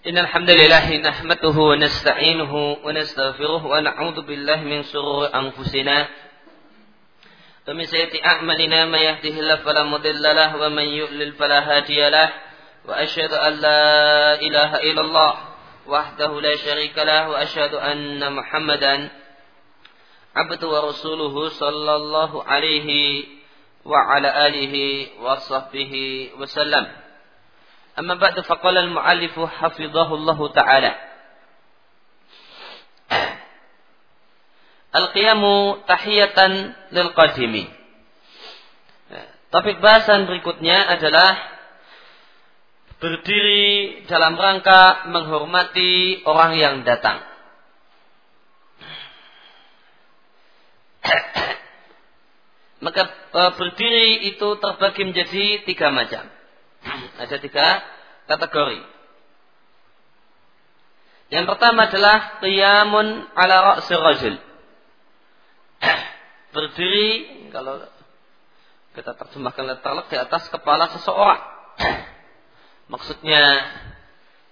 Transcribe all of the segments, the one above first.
إن الحمد لله نحمده ونستعينه ونستغفره ونعوذ بالله من شرور أنفسنا. ومن سيئة أعمالنا ما يهده الله فلا مضل له ومن يؤلل فلا هادي له. وأشهد أن لا إله إلا الله وحده لا شريك له وأشهد أن محمدا عبده ورسوله صلى الله عليه وعلى آله وصحبه وسلم. أما بعد فقال المؤلف حفظه الله تعالى Al-qiyamu tahiyatan lil qadimi. Topik bahasan berikutnya adalah berdiri dalam rangka menghormati orang yang datang. Maka e, berdiri itu terbagi menjadi tiga macam. Ada tiga kategori. Yang pertama adalah qiyamun ala ra'si rajul. Berdiri kalau kita terjemahkan letak di atas kepala seseorang. Maksudnya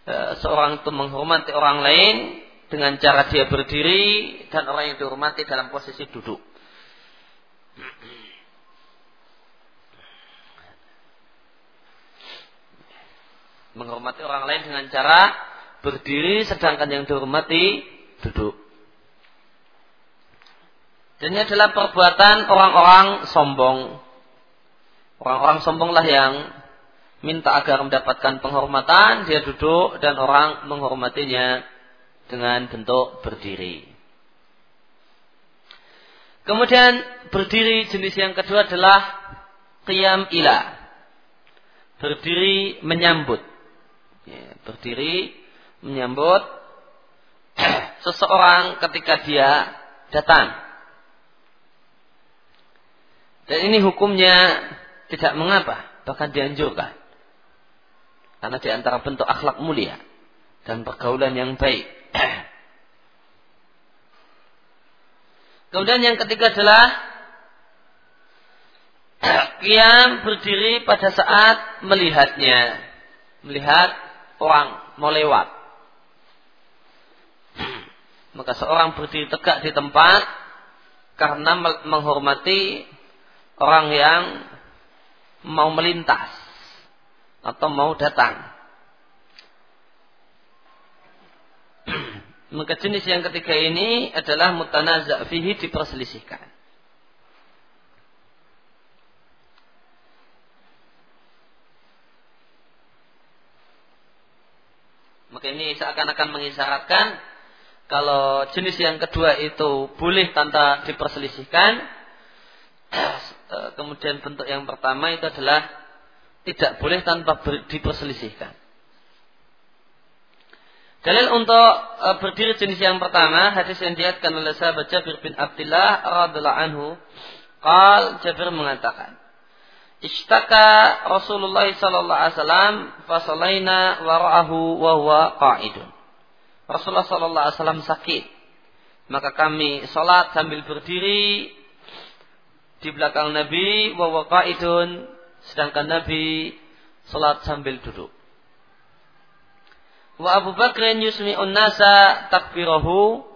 e, seorang itu menghormati orang lain dengan cara dia berdiri dan orang yang dihormati dalam posisi duduk. menghormati orang lain dengan cara berdiri sedangkan yang dihormati duduk. Dan ini adalah perbuatan orang-orang sombong. Orang-orang sombonglah yang minta agar mendapatkan penghormatan, dia duduk dan orang menghormatinya dengan bentuk berdiri. Kemudian berdiri jenis yang kedua adalah qiyam ila. Berdiri menyambut ya, berdiri menyambut seseorang ketika dia datang. Dan ini hukumnya tidak mengapa, bahkan dianjurkan. Karena di antara bentuk akhlak mulia dan pergaulan yang baik. Kemudian yang ketiga adalah Qiyam berdiri pada saat melihatnya. Melihat orang mau lewat. Maka seorang berdiri tegak di tempat karena menghormati orang yang mau melintas atau mau datang. Maka jenis yang ketiga ini adalah mutanaza fihi diperselisihkan. Maka ini seakan-akan mengisyaratkan kalau jenis yang kedua itu boleh tanpa diperselisihkan. Eh, kemudian bentuk yang pertama itu adalah tidak boleh tanpa diperselisihkan. Dalil untuk eh, berdiri jenis yang pertama hadis yang diatkan oleh sahabat Jabir bin Abdullah radhiallahu anhu. Qal Jabir mengatakan, Ishtaka Rasulullah sallallahu alaihi wasallam fasalaina wara'ahu wa huwa qa'idun. Rasulullah sallallahu alaihi wasallam sakit. Maka kami salat sambil berdiri di belakang Nabi wa huwa qa'idun sedangkan Nabi salat sambil duduk. Wa Abu Bakr yusmi'un nasa takbirahu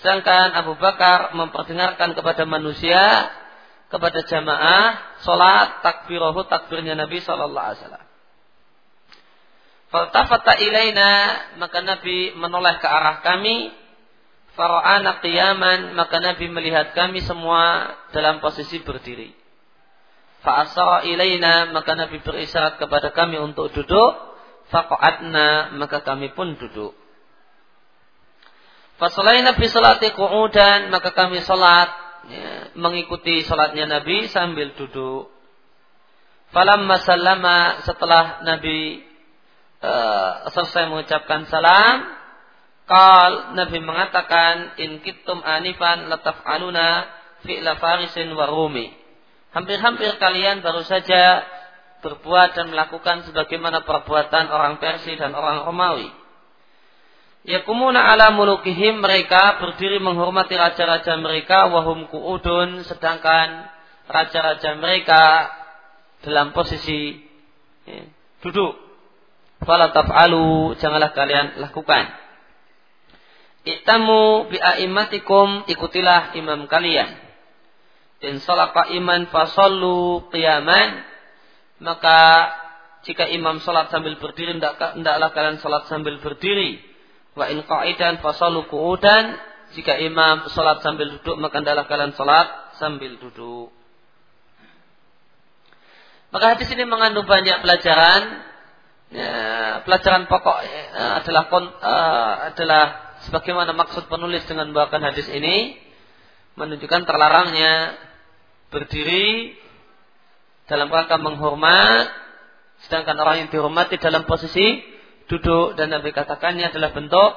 sedangkan Abu Bakar memperdengarkan kepada manusia kepada jamaah salat takbirahu takbirnya Nabi sallallahu alaihi wasallam. Faltafata ilaina maka Nabi menoleh ke arah kami fara'ana qiyaman maka Nabi melihat kami semua dalam posisi berdiri. Fa'asara ilaina maka Nabi berisyarat kepada kami untuk duduk. Faqa'adna maka kami pun duduk. Fasalaina bi salati qu'udan maka kami salat ya, mengikuti sholatnya Nabi sambil duduk. Falam masallama setelah Nabi uh, selesai mengucapkan salam, kal Nabi mengatakan in kittum anifan lataf aluna fi'la farisin warumi. Hampir-hampir kalian baru saja berbuat dan melakukan sebagaimana perbuatan orang Persia dan orang Romawi. Yakumuna ala mulukihim mereka berdiri menghormati raja-raja mereka wahum kuudun sedangkan raja-raja mereka dalam posisi ya, duduk fala taf'alu janganlah kalian lakukan Itamu bi'aimatikum ikutilah imam kalian. In salaka iman fasallu qiyaman maka jika imam salat sambil berdiri hendaklah kalian salat sambil berdiri. Wa in qa'idan fasallu qu'udan jika imam salat sambil duduk maka hendaklah kalian salat sambil duduk. Maka hadis ini mengandung banyak pelajaran. Ya, pelajaran pokok ya, adalah uh, adalah sebagaimana maksud penulis dengan membawakan hadis ini menunjukkan terlarangnya berdiri dalam rangka menghormat sedangkan orang yang dihormati dalam posisi duduk dan Nabi katakannya adalah bentuk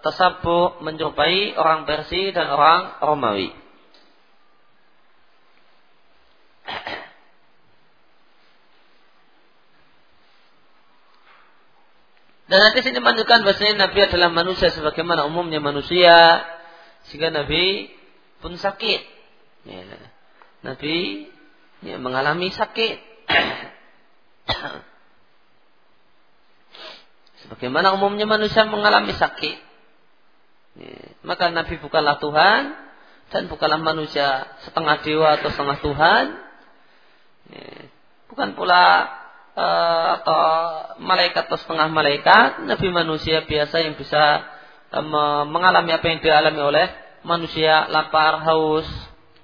tersabuk menyerupai orang Persia dan orang Romawi. Dan nanti sini menunjukkan bahwasanya Nabi adalah manusia sebagaimana umumnya manusia, sehingga Nabi pun sakit. Ya. Nabi ya, mengalami sakit. Sebagaimana umumnya manusia mengalami sakit. Ya. Maka Nabi bukanlah Tuhan dan bukanlah manusia setengah dewa atau setengah Tuhan. Ya. Bukan pula uh, atau malaikat atau setengah malaikat, nabi manusia biasa yang bisa uh, mengalami apa yang dialami oleh manusia lapar, haus,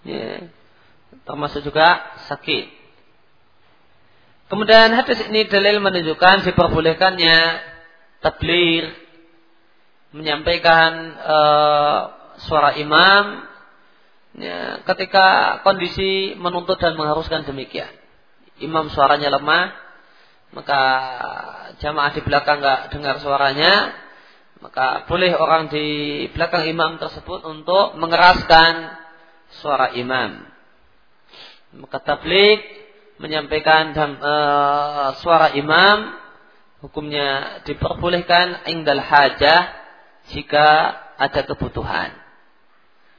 ya, termasuk juga sakit. Kemudian hadis ini dalil menunjukkan diperbolehkannya tablir menyampaikan uh, suara imam ya, ketika kondisi menuntut dan mengharuskan demikian. Imam suaranya lemah, maka jamaah di belakang nggak dengar suaranya, maka boleh orang di belakang imam tersebut untuk mengeraskan suara imam. Maka tablik menyampaikan dan, e, suara imam hukumnya diperbolehkan indal hajah jika ada kebutuhan.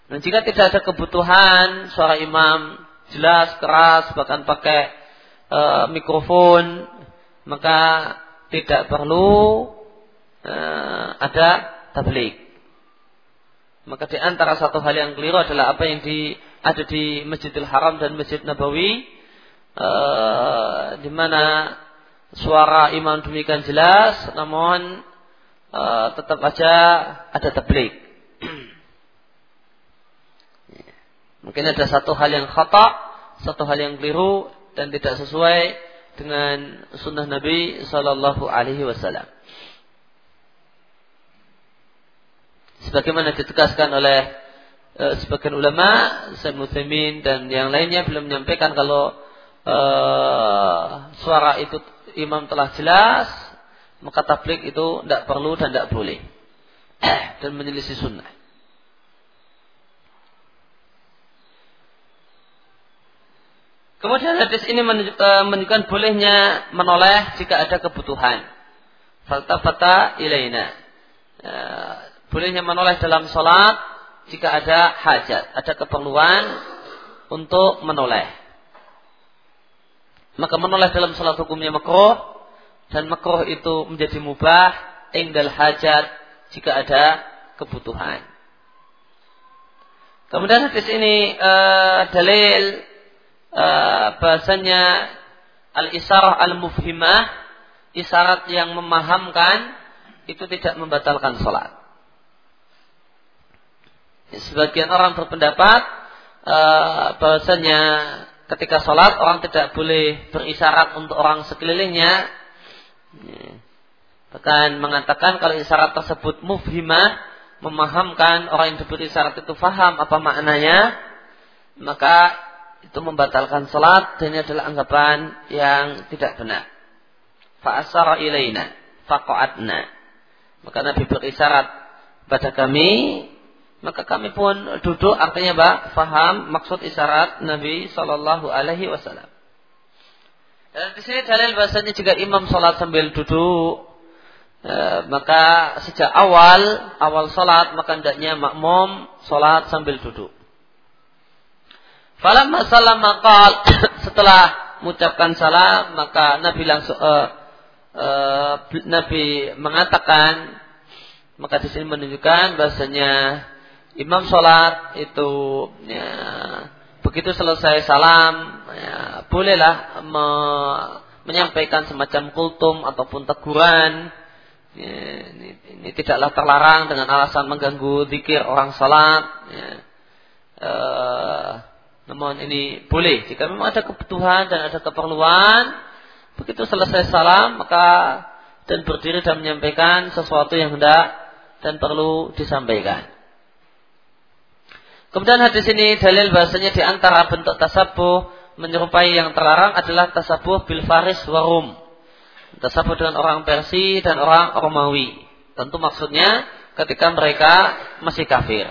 Dan jika tidak ada kebutuhan, suara imam jelas, keras, bahkan pakai e, mikrofon maka tidak perlu uh, ada tablik. Maka di antara satu hal yang keliru adalah apa yang di, ada di Masjidil Haram dan Masjid Nabawi, uh, di mana suara imam demikian jelas, namun uh, tetap aja ada tablik. Mungkin ada satu hal yang khata, satu hal yang keliru dan tidak sesuai dengan sunnah Nabi Sallallahu Alaihi Wasallam. Sebagaimana ditegaskan oleh e, sebagian ulama, Syekh dan yang lainnya belum menyampaikan kalau e, suara itu imam telah jelas, maka tablik itu tidak perlu dan tidak boleh dan menyelisih sunnah. Kemudian hadis ini eh, menunjukkan bolehnya menoleh jika ada kebutuhan. Faltafata ilaina. Eh, bolehnya menoleh dalam sholat jika ada hajat, ada keperluan untuk menoleh. Maka menoleh dalam sholat hukumnya makruh dan makruh itu menjadi mubah ingdal hajat jika ada kebutuhan. Kemudian hadis ini uh, dalil uh, bahasanya al-isarah al-mufhimah, isyarat yang memahamkan itu tidak membatalkan sholat. Sebagian orang berpendapat uh, bahasanya ketika sholat orang tidak boleh berisyarat untuk orang sekelilingnya. Bahkan mengatakan kalau isyarat tersebut mufhimah, memahamkan orang yang diberi isyarat itu faham apa maknanya, maka itu membatalkan salat dan ini adalah anggapan yang tidak benar. Fa'asara ilaina faqa'atna. Maka Nabi berisyarat pada kami, maka kami pun duduk artinya Pak, faham maksud isyarat Nabi sallallahu alaihi wasallam. Dan di sini dalil bahasanya jika imam salat sambil duduk, eh, maka sejak awal awal salat maka hendaknya makmum salat sambil duduk. Falamma salam maqal setelah mengucapkan salam maka Nabi langsung uh, uh, Nabi mengatakan maka di sini menunjukkan bahasanya imam sholat itu ya, begitu selesai salam ya, bolehlah me, menyampaikan semacam kultum ataupun teguran ya, ini, ini tidaklah terlarang dengan alasan mengganggu zikir orang sholat ya. uh, namun ini boleh jika memang ada kebutuhan dan ada keperluan begitu selesai salam maka dan berdiri dan menyampaikan sesuatu yang hendak dan perlu disampaikan. Kemudian hadis ini dalil bahasanya di antara bentuk tasabuh menyerupai yang terlarang adalah tasabuh bil faris warum. Tasabuh dengan orang Persia dan orang Romawi. Tentu maksudnya ketika mereka masih kafir.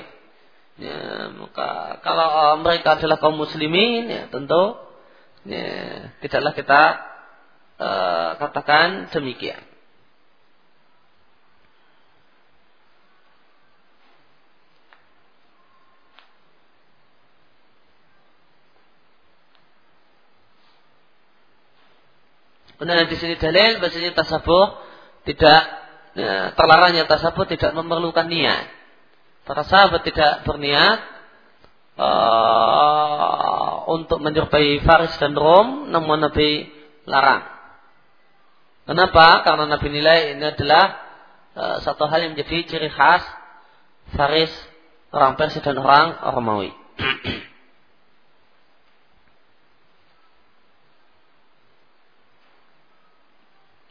Ya, maka kalau mereka adalah kaum muslimin, ya tentu ya, tidaklah kita uh, katakan demikian. Kemudian di sini dalil bahasanya tasabuh tidak ya, terlarangnya tasabuh tidak memerlukan niat. Para sahabat tidak berniat uh, untuk menyerupai Faris dan Rom, namun Nabi larang. Kenapa? Karena Nabi nilai ini adalah uh, satu hal yang menjadi ciri khas Faris, orang Persia dan orang Romawi.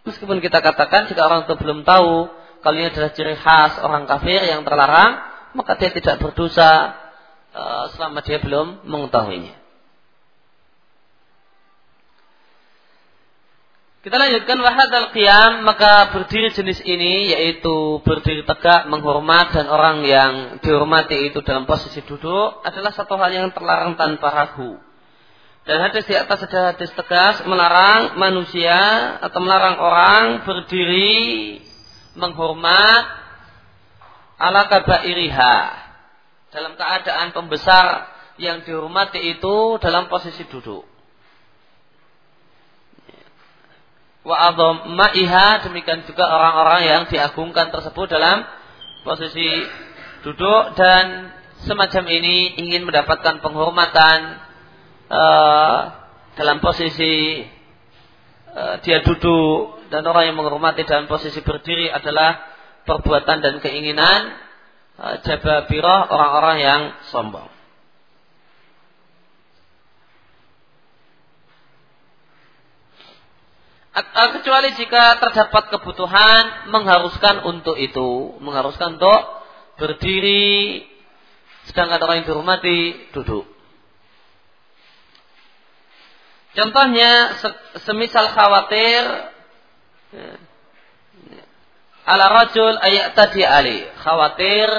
Meskipun kita katakan jika orang itu belum tahu kalau ini adalah ciri khas orang kafir yang terlarang, maka dia tidak berdosa uh, selama dia belum mengetahuinya. Kita lanjutkan wahad al qiyam maka berdiri jenis ini yaitu berdiri tegak menghormat dan orang yang dihormati itu dalam posisi duduk adalah satu hal yang terlarang tanpa ragu. Dan hadis di atas ada hadis tegas melarang manusia atau melarang orang berdiri menghormat ala kabairiha dalam keadaan pembesar yang dihormati itu dalam posisi duduk. Wa ma'iha demikian juga orang-orang yang diagungkan tersebut dalam posisi duduk dan semacam ini ingin mendapatkan penghormatan uh, dalam posisi uh, dia duduk dan orang yang menghormati dalam posisi berdiri adalah perbuatan dan keinginan uh, jababirah orang-orang yang sombong. kecuali jika terdapat kebutuhan mengharuskan untuk itu, mengharuskan untuk berdiri, sedangkan orang yang dihormati duduk. Contohnya semisal khawatir ya, ala rajul ayat tadi ali. Khawatir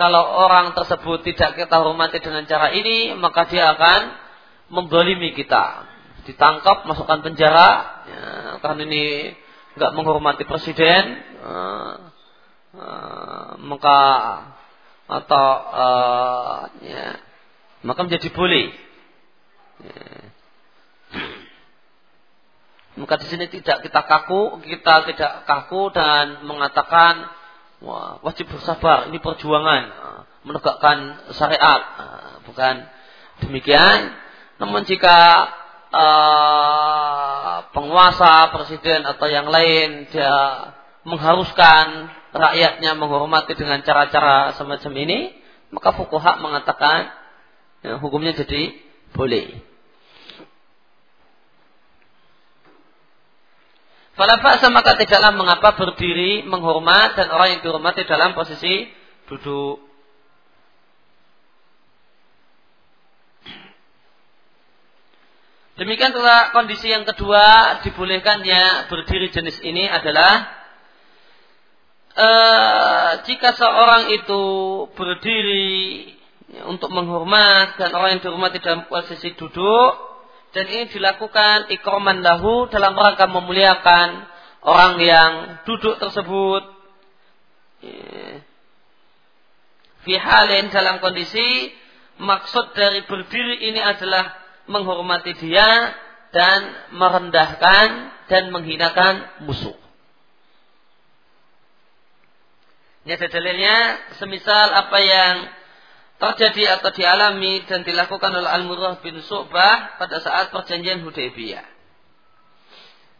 kalau orang tersebut tidak kita hormati dengan cara ini, maka dia akan membolimi kita. Ditangkap, masukkan penjara, ya, karena ini nggak menghormati presiden, uh, uh, maka atau uh, ya, maka menjadi boleh. Ya maka di sini tidak kita kaku, kita tidak kaku dan mengatakan wah, wajib bersabar, ini perjuangan menegakkan syariat. Bukan demikian. Namun jika uh, penguasa, presiden atau yang lain dia mengharuskan rakyatnya menghormati dengan cara-cara semacam ini, maka fukuhak mengatakan ya, hukumnya jadi boleh. Fala ba'sa maka tidaklah mengapa berdiri menghormat dan orang yang dihormati dalam posisi duduk. Demikian pula kondisi yang kedua dibolehkannya berdiri jenis ini adalah e, jika seorang itu berdiri untuk menghormat dan orang yang dihormati dalam posisi duduk dan ini dilakukan ikroman lahu dalam rangka memuliakan orang yang duduk tersebut. Fi halin dalam kondisi maksud dari berdiri ini adalah menghormati dia dan merendahkan dan menghinakan musuh. Ini ada dalilnya, semisal apa yang terjadi atau dialami dan dilakukan oleh Al-Murrah bin Su'bah pada saat perjanjian Hudaybiyah.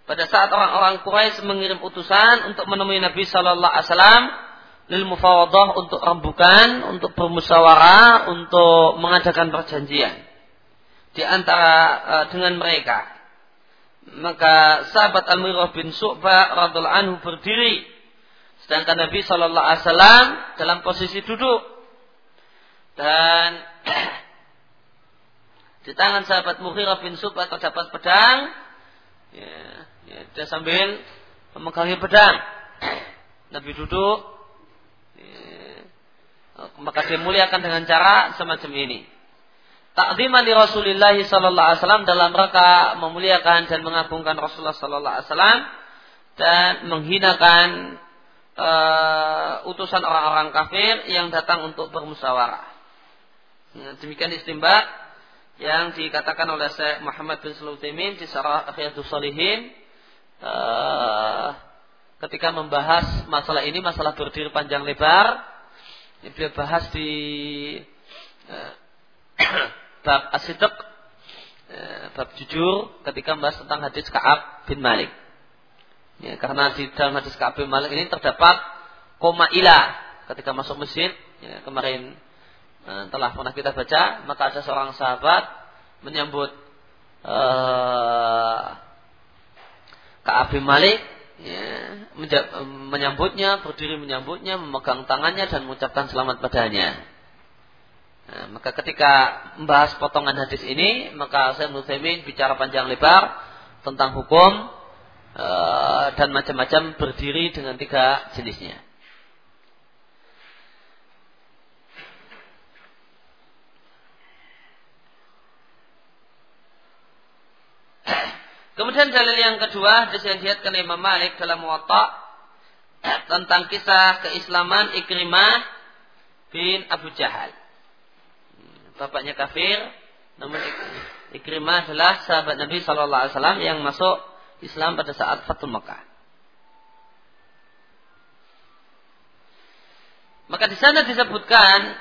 Pada saat orang-orang Quraisy mengirim utusan untuk menemui Nabi Shallallahu Alaihi Wasallam lil mufawadah untuk rembukan, untuk bermusyawarah, untuk mengadakan perjanjian di antara uh, dengan mereka. Maka sahabat Al-Mirrah bin Su'bah radhiallahu anhu berdiri sedangkan Nabi Shallallahu alaihi wasallam dalam posisi duduk dan di tangan sahabat Mughirah bin Subah terdapat pedang. Ya, ya, dia sambil memegangi pedang. Nabi duduk. Ya, maka dia muliakan dengan cara semacam ini. Takdiman di Rasulullah Sallallahu Alaihi Wasallam dalam rangka memuliakan dan mengagungkan Rasulullah Sallallahu Alaihi Wasallam dan menghinakan uh, utusan orang-orang kafir yang datang untuk bermusyawarah. Ya, demikian istimba yang dikatakan oleh Syekh Muhammad bin Sulaiman di Sarah Akhiratus Salihin uh, ketika membahas masalah ini, masalah berdiri panjang lebar. Dia bahas di uh, bab asidik, uh, bab jujur ketika membahas tentang hadis Ka'ab bin Malik. Ya, karena di dalam hadis Ka'ab bin Malik ini terdapat koma ilah ketika masuk masjid. Ya, kemarin Eh, telah pernah kita baca, maka ada seorang sahabat menyambut uh, Ka'ab bin Malik ya, menyambutnya, berdiri menyambutnya, memegang tangannya dan mengucapkan selamat padanya. Nah, maka ketika membahas potongan hadis ini, maka saya Nusaimin bicara panjang lebar tentang hukum uh, dan macam-macam berdiri dengan tiga jenisnya. Kemudian dalil yang kedua hadis yang Imam Malik dalam Muwatta tentang kisah keislaman Ikrimah bin Abu Jahal. Bapaknya kafir, namun Ikrimah adalah sahabat Nabi Shallallahu Alaihi Wasallam yang masuk Islam pada saat Fatul Makkah. Maka di sana disebutkan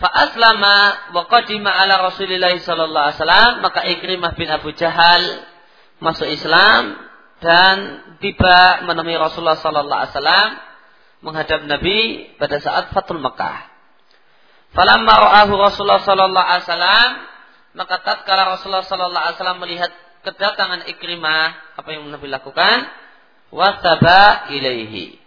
Fa'aslama wa qadima ala Rasulillah sallallahu alaihi wasallam maka Ikrimah bin Abu Jahal masuk Islam dan tiba menemui Rasulullah sallallahu alaihi wasallam menghadap Nabi pada saat Fatul Mekah. Falamma ra'ahu Rasulullah sallallahu alaihi wasallam maka tatkala Rasulullah sallallahu alaihi wasallam melihat kedatangan Ikrimah apa yang Nabi lakukan wasaba ilaihi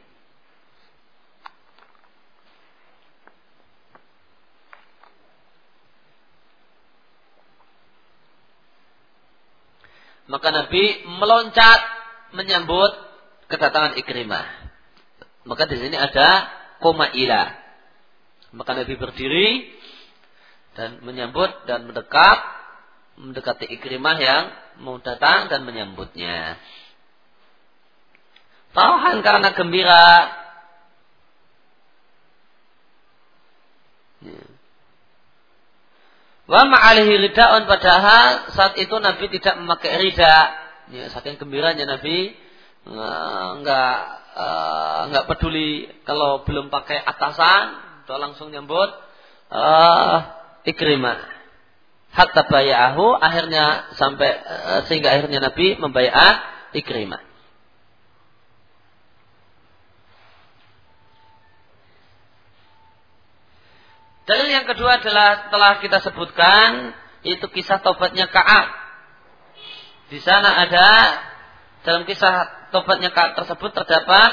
Maka Nabi meloncat menyambut kedatangan Ikrimah. Maka di sini ada koma ila. Maka Nabi berdiri dan menyambut dan mendekat mendekati Ikrimah yang mau datang dan menyambutnya. Farahan karena gembira. Ya. Wa ma'alihi rida'un padahal saat itu Nabi tidak memakai rida. Ya, saking gembiranya Nabi enggak enggak peduli kalau belum pakai atasan, atau langsung nyambut uh, Ikrimah. Hatta bayahu akhirnya sampai sehingga akhirnya Nabi membayar Ikrimah. Dalil yang kedua adalah telah kita sebutkan itu kisah tobatnya Ka'ab. Di sana ada dalam kisah tobatnya Ka'ab tersebut terdapat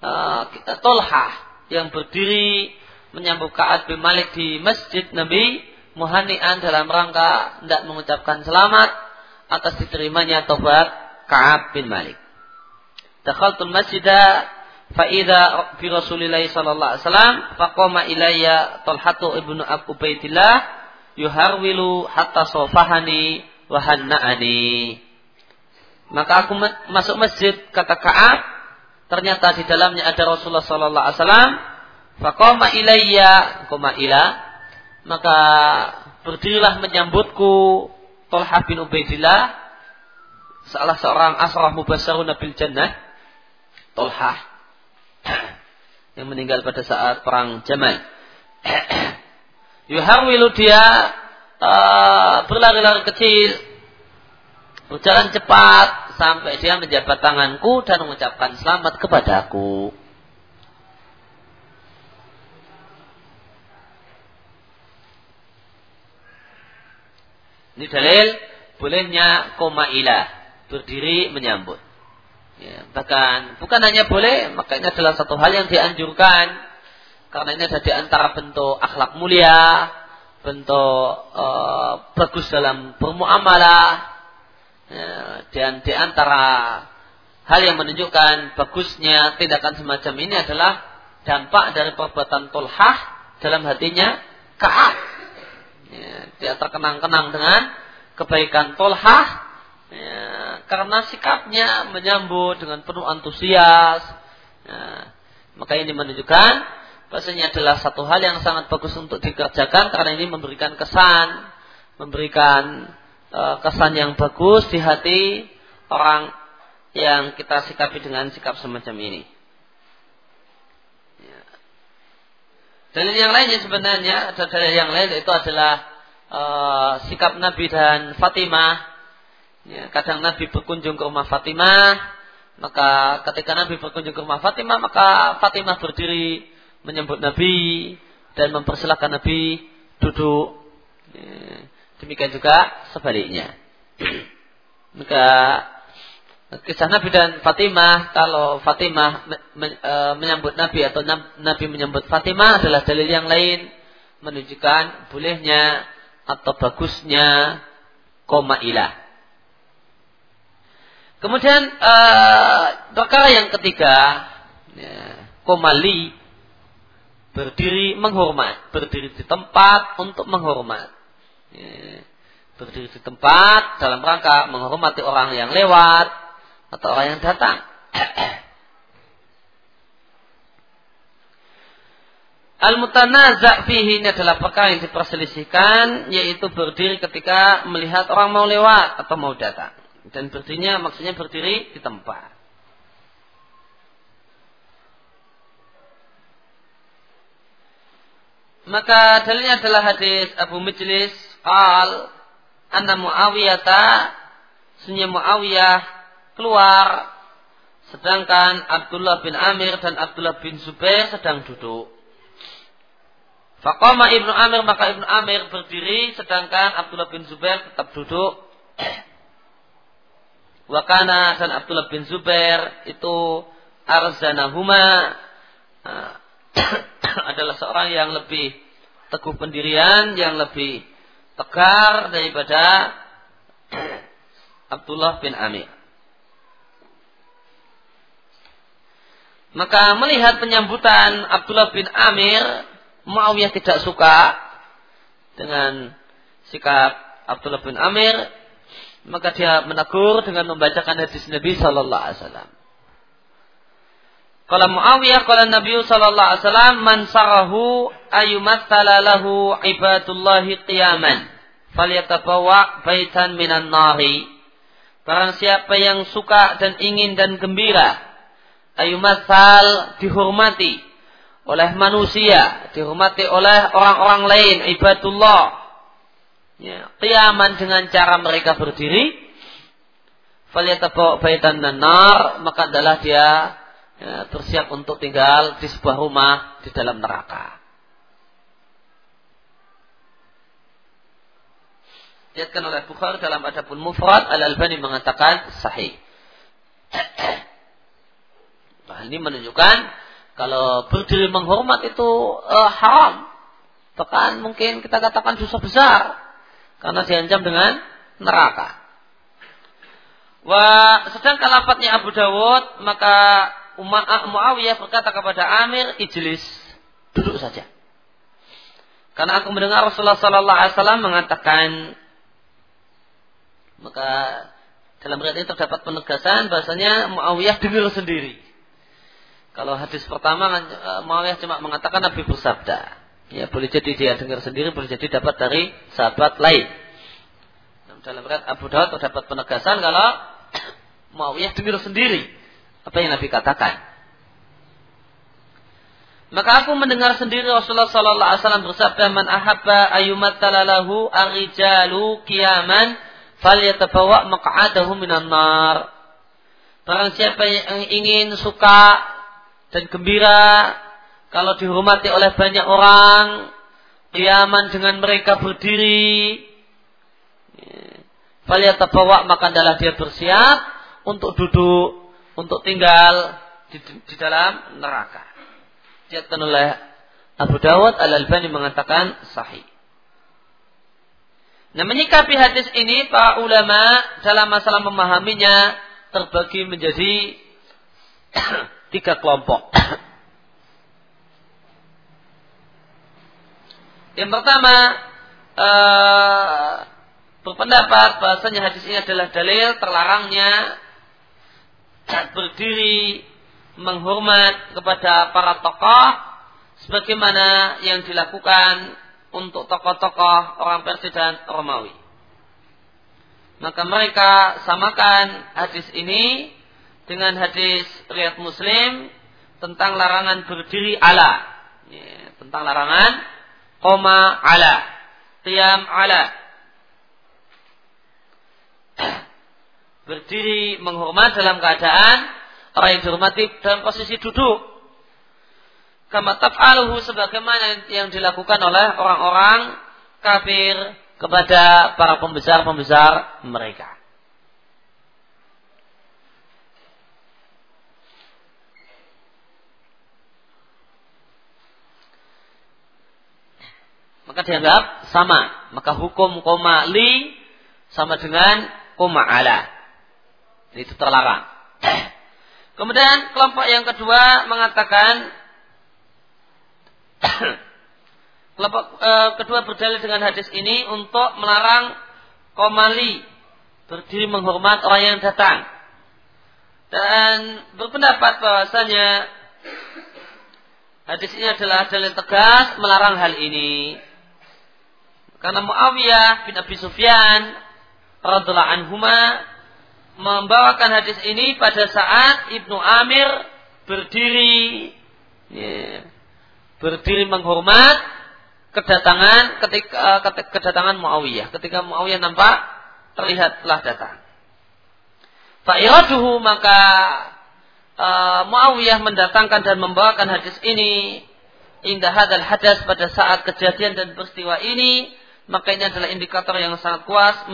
uh, Tolhah yang berdiri menyambut Ka'ab bin Malik di masjid Nabi muhanian dalam rangka tidak mengucapkan selamat atas diterimanya tobat Ka'ab bin Malik. Dakhaltul masjidah Fa'idha bi Rasulillah sallallahu alaihi wasallam faqama ilayya Talhatu ibnu Abu Ubaidillah yuharwilu hatta sofahani wa hanna'ani. Maka aku masuk masjid kata Ka'ab ternyata di dalamnya ada Rasulullah sallallahu alaihi wasallam faqama ilayya qama ila maka berdirilah menyambutku Talha bin Ubaidillah salah seorang asrah mubasyarun bil jannah Talha yang meninggal pada saat perang Jamal. Yuharwilu dia uh, berlari-lari kecil, berjalan cepat sampai dia menjabat tanganku dan mengucapkan selamat kepadaku. Ini dalil bolehnya koma ilah berdiri menyambut. Ya, bahkan bukan hanya boleh, maka ini adalah satu hal yang dianjurkan karena ini ada di antara bentuk akhlak mulia, bentuk uh, bagus dalam bermuamalah, ya, dan di antara hal yang menunjukkan bagusnya tindakan semacam ini adalah dampak dari perbuatan tolhah dalam hatinya Kaab. Ya, dia terkenang-kenang dengan kebaikan tolhah ya, karena sikapnya menyambut dengan penuh antusias. Ya, maka ini menunjukkan bahasanya adalah satu hal yang sangat bagus untuk dikerjakan karena ini memberikan kesan, memberikan uh, kesan yang bagus di hati orang yang kita sikapi dengan sikap semacam ini. Ya. Yang lainnya sebenarnya ada dalil yang lain itu adalah uh, sikap Nabi dan Fatimah. Ya, kadang Nabi berkunjung ke rumah Fatimah, maka ketika Nabi berkunjung ke rumah Fatimah, maka Fatimah berdiri menyambut Nabi dan mempersilahkan Nabi duduk. Ya, demikian juga sebaliknya. Maka kisah Nabi dan Fatimah, kalau Fatimah e, menyambut Nabi atau Nabi menyambut Fatimah adalah dalil yang lain menunjukkan bolehnya atau bagusnya koma ilah. Kemudian uh, perkara yang ketiga, ya, komali berdiri menghormat, berdiri di tempat untuk menghormat. Ya, berdiri di tempat dalam rangka menghormati orang yang lewat atau orang yang datang. Al-mutanaza fihi ini adalah perkara yang diperselisihkan yaitu berdiri ketika melihat orang mau lewat atau mau datang. Dan berdirinya maksudnya berdiri di tempat. Maka dalilnya adalah hadis Abu Majlis Qal Anna Muawiyata Sunya Muawiyah keluar Sedangkan Abdullah bin Amir dan Abdullah bin Zubair sedang duduk Faqama Ibnu Amir maka Ibnu Amir berdiri sedangkan Abdullah bin Zubair tetap duduk. Wakana dan Abdullah bin Zubair itu arzanahuma adalah seorang yang lebih teguh pendirian, yang lebih tegar daripada Abdullah bin Amir. Maka melihat penyambutan Abdullah bin Amir, Muawiyah tidak suka dengan sikap Abdullah bin Amir, maka dia menegur dengan membacakan hadis Nabi Sallallahu Alaihi Wasallam. Kalau Muawiyah kalau Nabi sallallahu alaihi wasallam man sarahu ayumatsala lahu ibadullahi qiyaman falyatabawa baitan minan nari. Barang siapa yang suka dan ingin dan gembira ayumatsal dihormati oleh manusia, dihormati oleh orang-orang lain ibadullah. Ya, qiyaman dengan cara mereka berdiri baitan minan nar maka adalah dia ya, bersiap untuk tinggal di sebuah rumah di dalam neraka. Diatkan oleh Bukhari dalam Adabul Mufrad Al-Albani mengatakan sahih. Nah, ini menunjukkan kalau berdiri menghormat itu uh, haram. Bahkan mungkin kita katakan dosa besar karena diancam dengan neraka. Wah, sedangkan lafadznya Abu Dawud maka Ah, Muawiyah berkata kepada Amir, ijlis, duduk saja. Karena aku mendengar Rasulullah Sallallahu Alaihi Wasallam mengatakan, maka dalam riwayat ini terdapat penegasan bahasanya Muawiyah dengar sendiri. Kalau hadis pertama kan, eh, Muawiyah cuma mengatakan Nabi bersabda. Ya boleh jadi dia dengar sendiri, boleh jadi dapat dari sahabat lain. Dalam riwayat Abu Dawud terdapat penegasan kalau Muawiyah dengar sendiri apa yang Nabi katakan. Maka aku mendengar sendiri Rasulullah sallallahu alaihi wasallam bersabda man ahabba ayumat talalahu arijalu kiaman falyatabawa maq'adahu minan nar. Barang siapa yang ingin suka dan gembira kalau dihormati oleh banyak orang, kiaman dengan mereka berdiri, falyatabawa maka adalah dia bersiap untuk duduk, untuk tinggal di, di dalam neraka. Diatkan oleh Abu Dawud Al-Albani mengatakan sahih. Nah menyikapi hadis ini para ulama dalam masalah memahaminya terbagi menjadi tiga kelompok. Yang pertama uh, berpendapat bahasanya hadis ini adalah dalil terlarangnya berdiri menghormat kepada para tokoh sebagaimana yang dilakukan untuk tokoh-tokoh orang Persia dan Romawi. Maka mereka samakan hadis ini dengan hadis riat Muslim tentang larangan berdiri ala. Ya, tentang larangan koma ala. Tiam ala. Berdiri menghormat dalam keadaan orang yang dihormati dalam posisi duduk kama taf'aluhu sebagaimana yang dilakukan oleh orang-orang kafir kepada para pembesar-pembesar mereka. Maka dianggap sama. Maka hukum koma li sama dengan koma ala. Itu terlarang. Kemudian kelompok yang kedua mengatakan Kelompok e, kedua berdalil dengan hadis ini untuk melarang komali berdiri menghormat orang yang datang dan berpendapat bahwasanya hadis ini adalah dalil tegas melarang hal ini karena Muawiyah bin Abi Sufyan radhiallahu anhuma membawakan hadis ini pada saat Ibnu Amir berdiri yeah berdiri menghormat kedatangan ketika eh, kedatangan Muawiyah. Ketika Muawiyah nampak terlihat telah datang. Fa'iraduhu maka uh, Muawiyah mendatangkan dan membawakan hadis ini indah hadal hadas pada saat kejadian dan peristiwa ini maka ini adalah indikator yang sangat kuat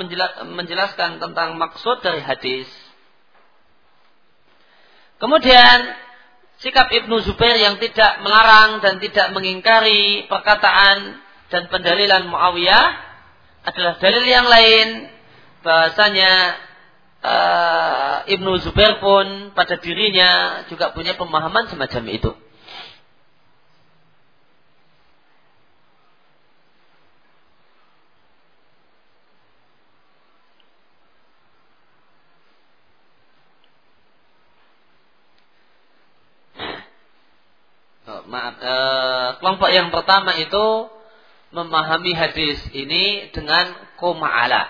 menjelaskan tentang maksud dari hadis. Kemudian sikap Ibnu Zubair yang tidak melarang dan tidak mengingkari perkataan dan pendalilan Muawiyah adalah dalil yang lain bahasanya uh, Ibnu Zubair pun pada dirinya juga punya pemahaman semacam itu. Maaf e, kelompok yang pertama itu memahami hadis ini dengan koma ala.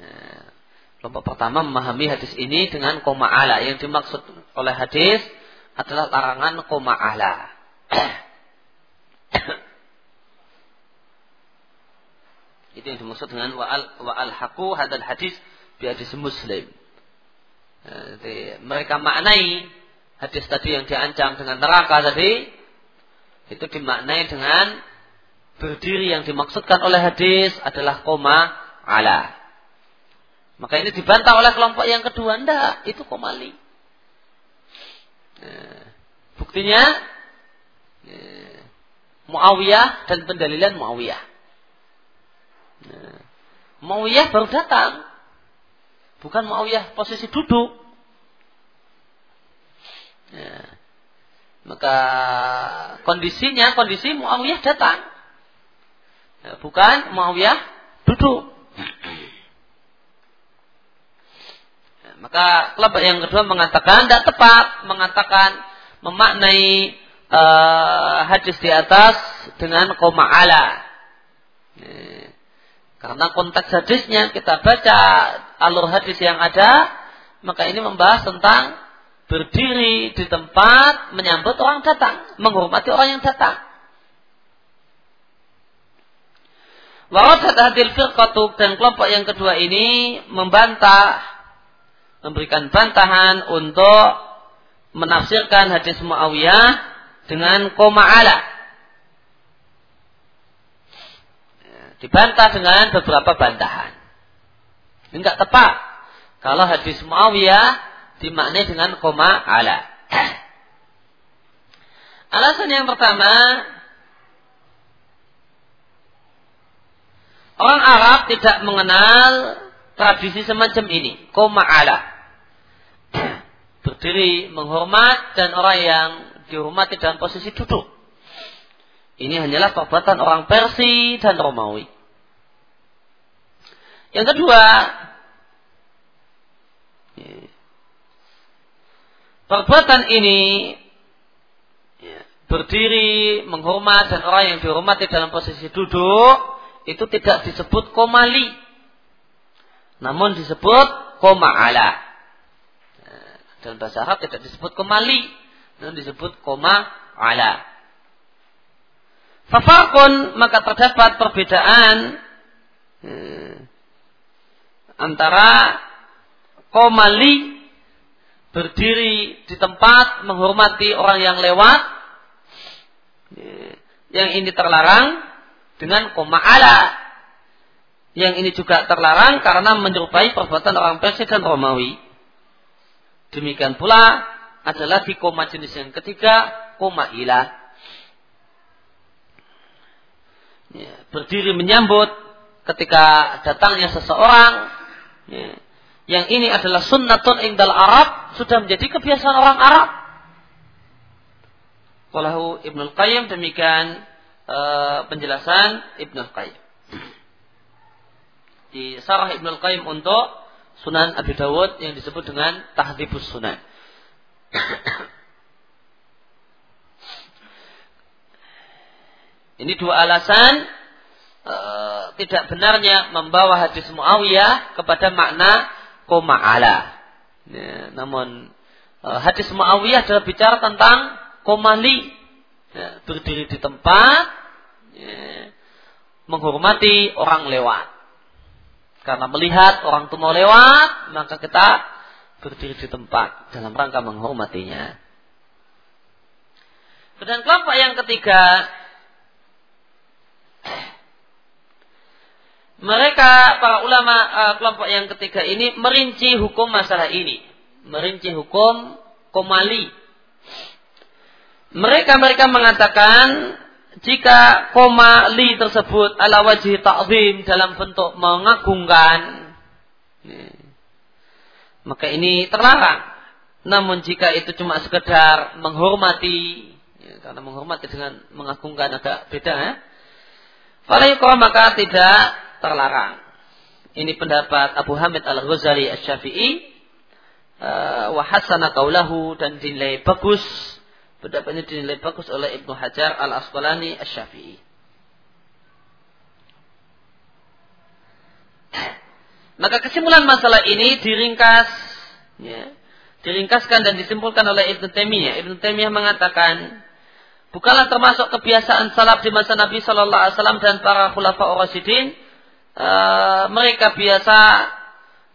E, kelompok pertama memahami hadis ini dengan koma ala. Yang dimaksud oleh hadis adalah larangan koma ala. itu yang dimaksud dengan wa'al wa'al haku hadal hadis bi hadis muslim. E, jadi, mereka maknai hadis tadi yang diancam dengan neraka tadi itu dimaknai dengan berdiri yang dimaksudkan oleh hadis adalah koma ala. Maka ini dibantah oleh kelompok yang kedua. Tidak, itu komali. Nah, buktinya nah, Muawiyah dan pendalilan Muawiyah. Nah, Muawiyah baru datang. Bukan Muawiyah posisi duduk. Nah, maka kondisinya kondisi Muawiyah datang. Ya, bukan Muawiyah duduk. Ya, maka kelompok yang kedua mengatakan tidak tepat mengatakan memaknai uh, hadis di atas dengan koma ala. Ya, karena konteks hadisnya kita baca alur hadis yang ada, maka ini membahas tentang berdiri di tempat menyambut orang datang, menghormati orang yang datang. Waradat hadil firqatu dan kelompok yang kedua ini membantah, memberikan bantahan untuk menafsirkan hadis Muawiyah dengan koma ala. Dibantah dengan beberapa bantahan. Ini enggak tepat. Kalau hadis Muawiyah dimaknai dengan koma ala. Alasan yang pertama, orang Arab tidak mengenal tradisi semacam ini, koma ala. Berdiri menghormat dan orang yang dihormati dalam posisi duduk. Ini hanyalah perbuatan orang Persia dan Romawi. Yang kedua, Perbuatan ini ya, berdiri, menghormat dan orang yang dihormati dalam posisi duduk itu tidak disebut komali, namun disebut koma ala. Ya, dalam bahasa Arab tidak disebut komali, namun disebut koma ala. Fafakun maka terdapat perbedaan ya, antara komali berdiri di tempat menghormati orang yang lewat yang ini terlarang dengan koma ala yang ini juga terlarang karena menyerupai perbuatan orang Persia dan Romawi. Demikian pula adalah di koma jenis yang ketiga koma ilah ya, berdiri menyambut ketika datangnya seseorang ya, yang ini adalah sunnatun indal Arab sudah menjadi kebiasaan orang Arab. Walahu Ibnu Qayyim demikian e, penjelasan Ibnu Qayyim. Di Sarah Ibnu Qayyim untuk Sunan Abi Dawud yang disebut dengan Tahdibus Sunan. Ini dua alasan e, tidak benarnya membawa hadis Muawiyah kepada makna koma ala. Ya, namun uh, hadis Muawiyah adalah bicara tentang komali, ya, berdiri di tempat, ya, menghormati orang lewat. Karena melihat orang itu mau lewat, maka kita berdiri di tempat dalam rangka menghormatinya. Dan kelompok yang ketiga mereka para ulama uh, kelompok yang ketiga ini merinci hukum masalah ini, merinci hukum komali. Mereka mereka mengatakan jika komali tersebut ala wajih ta'zim dalam bentuk mengagungkan maka ini terlarang. Namun jika itu cuma sekedar menghormati ya, karena menghormati dengan mengagungkan agak beda ya. maka tidak terlarang. Ini pendapat Abu Hamid Al-Ghazali Asy-Syafi'i uh, wa hasana qaulahu dan dinilai bagus pendapatnya dinilai bagus oleh Ibnu Hajar Al-Asqalani Asy-Syafi'i. Maka kesimpulan masalah ini diringkas ya, diringkaskan dan disimpulkan oleh Ibnu Taimiyah. Ibnu Taimiyah mengatakan bukanlah termasuk kebiasaan salaf di masa Nabi Shallallahu Alaihi Wasallam dan para khulafa Rasyidin uh, mereka biasa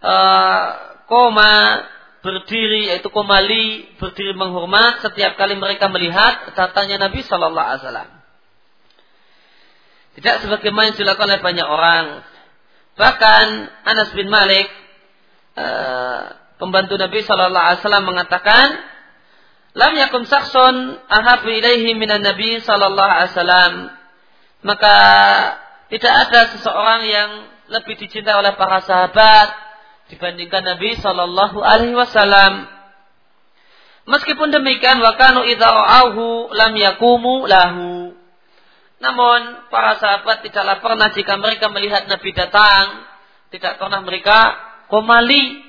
uh, koma berdiri yaitu komali berdiri menghormat setiap kali mereka melihat datangnya Nabi Shallallahu Alaihi Wasallam. Tidak sebagaimana yang dilakukan oleh banyak orang. Bahkan Anas bin Malik uh, pembantu Nabi Shallallahu Alaihi Wasallam mengatakan, lam yakum sakson ahabu ilaihi minan Nabi Shallallahu Alaihi Wasallam. Maka tidak ada seseorang yang lebih dicintai oleh para sahabat dibandingkan Nabi Shallallahu Alaihi Wasallam. Meskipun demikian, wakanu idarauhu lam yakumu lahu. Namun para sahabat tidaklah pernah jika mereka melihat Nabi datang, tidak pernah mereka komali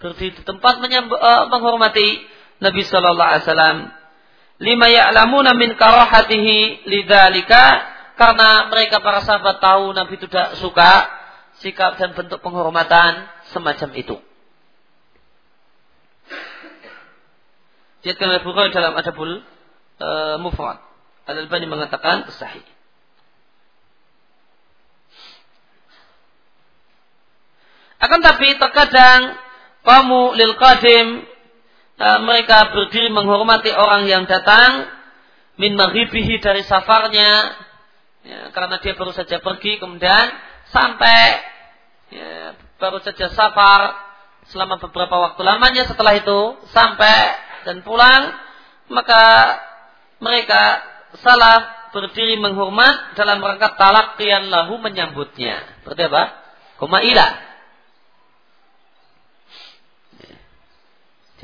berdiri di tempat uh, menghormati Nabi Shallallahu Alaihi Wasallam. Lima ya'lamuna min karahatihi lidalika karena mereka para sahabat tahu Nabi tidak suka sikap dan bentuk penghormatan semacam itu. Jadikan oleh Bukhari dalam Adabul uh, Mufrad. Al-Albani mengatakan sahih. Akan tapi terkadang kamu lil qadim uh, mereka berdiri menghormati orang yang datang min maghribihi dari safarnya ya, karena dia baru saja pergi kemudian sampai ya, baru saja safar selama beberapa waktu lamanya setelah itu sampai dan pulang maka mereka salah berdiri menghormat dalam rangka talak lahu menyambutnya. Berarti apa? Koma ilah.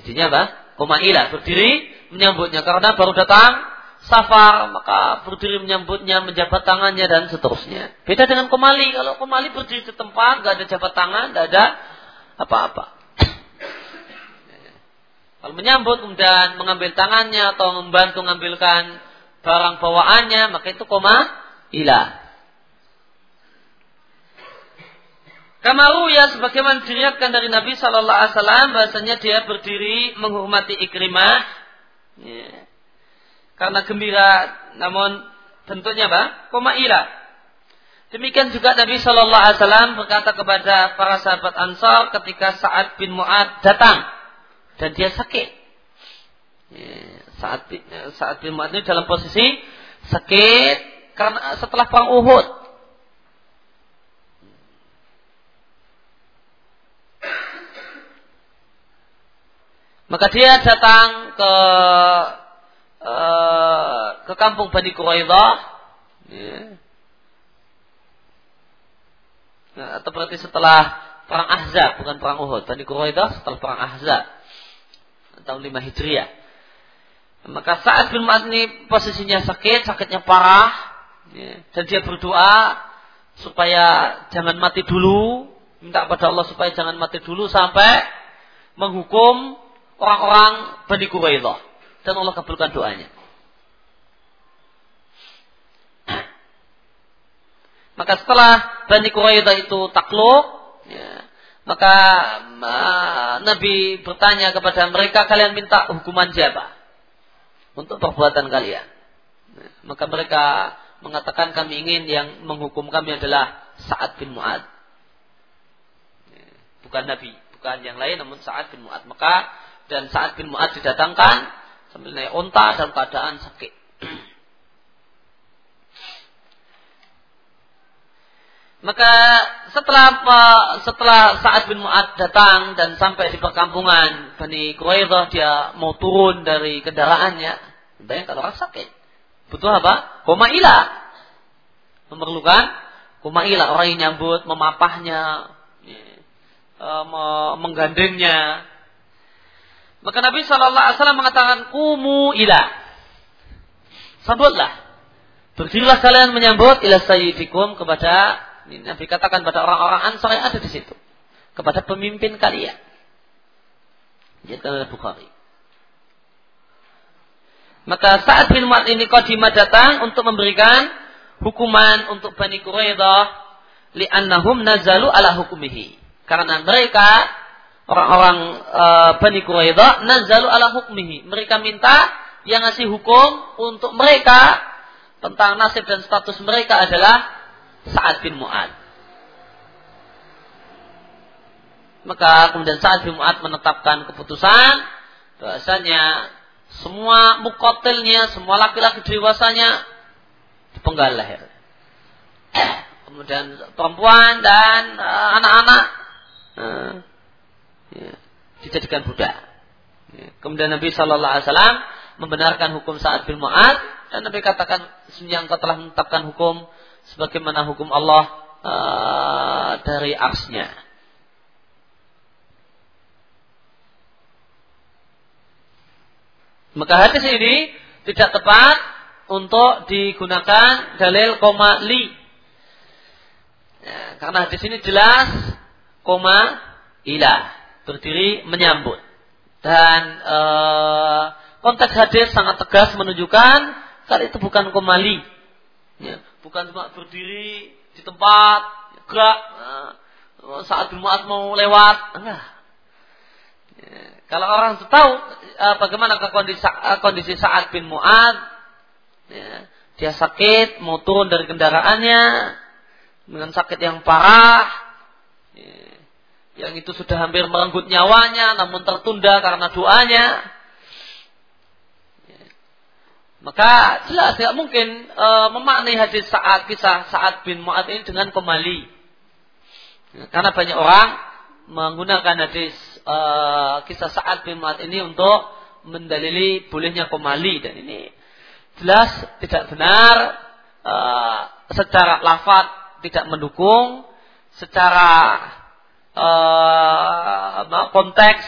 Jadinya apa? Komailah berdiri menyambutnya karena baru datang safar maka berdiri menyambutnya menjabat tangannya dan seterusnya. Beda dengan komali kalau komali berdiri di tempat nggak ada jabat tangan nggak ada apa-apa. Kalau menyambut kemudian mengambil tangannya atau membantu mengambilkan barang bawaannya maka itu koma ilah. Kamaru ya sebagaimana diriatkan dari Nabi Shallallahu Alaihi Wasallam bahasanya dia berdiri menghormati Ikrimah ya. Karena gembira namun bentuknya apa? Koma ira. Demikian juga Nabi Shallallahu Alaihi Wasallam berkata kepada para sahabat Ansar ketika Saad bin Muad datang dan dia sakit. Ya, saat saat bin Muad ini dalam posisi sakit karena setelah perang Uhud Maka dia datang ke uh, ke kampung Bani Quraidah. Ya. Nah, atau berarti setelah perang Ahzab, bukan perang Uhud. Bani Quraidah setelah perang Ahzab. Tahun 5 Hijriah. Maka saat bin ini posisinya sakit, sakitnya parah. Ya. Dan dia berdoa supaya jangan mati dulu. Minta kepada Allah supaya jangan mati dulu sampai menghukum orang-orang Bani Quraidah dan Allah kabulkan doanya. Maka setelah Bani Quraidah itu takluk, ya, maka uh, Nabi bertanya kepada mereka, kalian minta hukuman siapa? Untuk perbuatan kalian. Ya, maka mereka mengatakan kami ingin yang menghukum kami adalah Sa'ad bin Mu'ad. Ya, bukan Nabi, bukan yang lain namun Sa'ad bin Mu'ad. Maka dan saat bin Mu'ad didatangkan sambil naik unta dalam keadaan sakit. Maka setelah setelah saat bin Mu'ad datang dan sampai di perkampungan Bani Quraidah dia mau turun dari kendaraannya. Bayangkan orang sakit. Butuh apa? Komailah. Memerlukan komailah orang yang nyambut, memapahnya, eh, menggandengnya, maka Nabi Shallallahu Alaihi Wasallam mengatakan kumu ila. Sambutlah. Berdirilah kalian menyambut ila sayyidikum kepada ini Nabi katakan pada orang-orang Ansar yang ada di situ. Kepada pemimpin kalian. Jadi oleh Bukhari. Maka saat bin Mu'ad ini Qadimah datang untuk memberikan hukuman untuk Bani Quraidah li'annahum nazalu ala hukumihi. Karena mereka orang-orang uh, Bani Quraidah nazalu ala hukmihi. Mereka minta yang ngasih hukum untuk mereka tentang nasib dan status mereka adalah Sa'ad bin Mu'ad. Maka kemudian Sa'ad bin Mu'ad menetapkan keputusan bahasanya semua mukotilnya, semua laki-laki dewasanya dipenggal leher. Kemudian perempuan dan eh, anak-anak uh, ya, dijadikan budak. Ya. Kemudian Nabi Shallallahu Alaihi Wasallam membenarkan hukum saat bin Mu'ad dan Nabi katakan yang telah menetapkan hukum sebagaimana hukum Allah uh, dari arsnya. Maka hadis ini tidak tepat untuk digunakan dalil koma li. Ya, karena hadis ini jelas koma ilah berdiri menyambut. Dan e, konteks hadis sangat tegas menunjukkan kalau itu bukan komali. Ya, bukan cuma berdiri di tempat, gerak, nah, saat Jumat mau lewat. Enggak. Ya, Kalau orang tahu uh, bagaimana kondisi, kondisi Sa'ad bin Mu'ad, ya, dia sakit, mau turun dari kendaraannya dengan sakit yang parah, yang itu sudah hampir merenggut nyawanya, namun tertunda karena doanya. Ya. Maka jelas tidak mungkin uh, memaknai hadis saat kisah saat bin Mu'ad ini dengan kembali. Ya, karena banyak orang menggunakan hadis uh, kisah Sa'ad bin Mu'ad ini untuk mendalili bolehnya pemali dan ini jelas tidak benar uh, secara lafaz tidak mendukung secara uh, konteks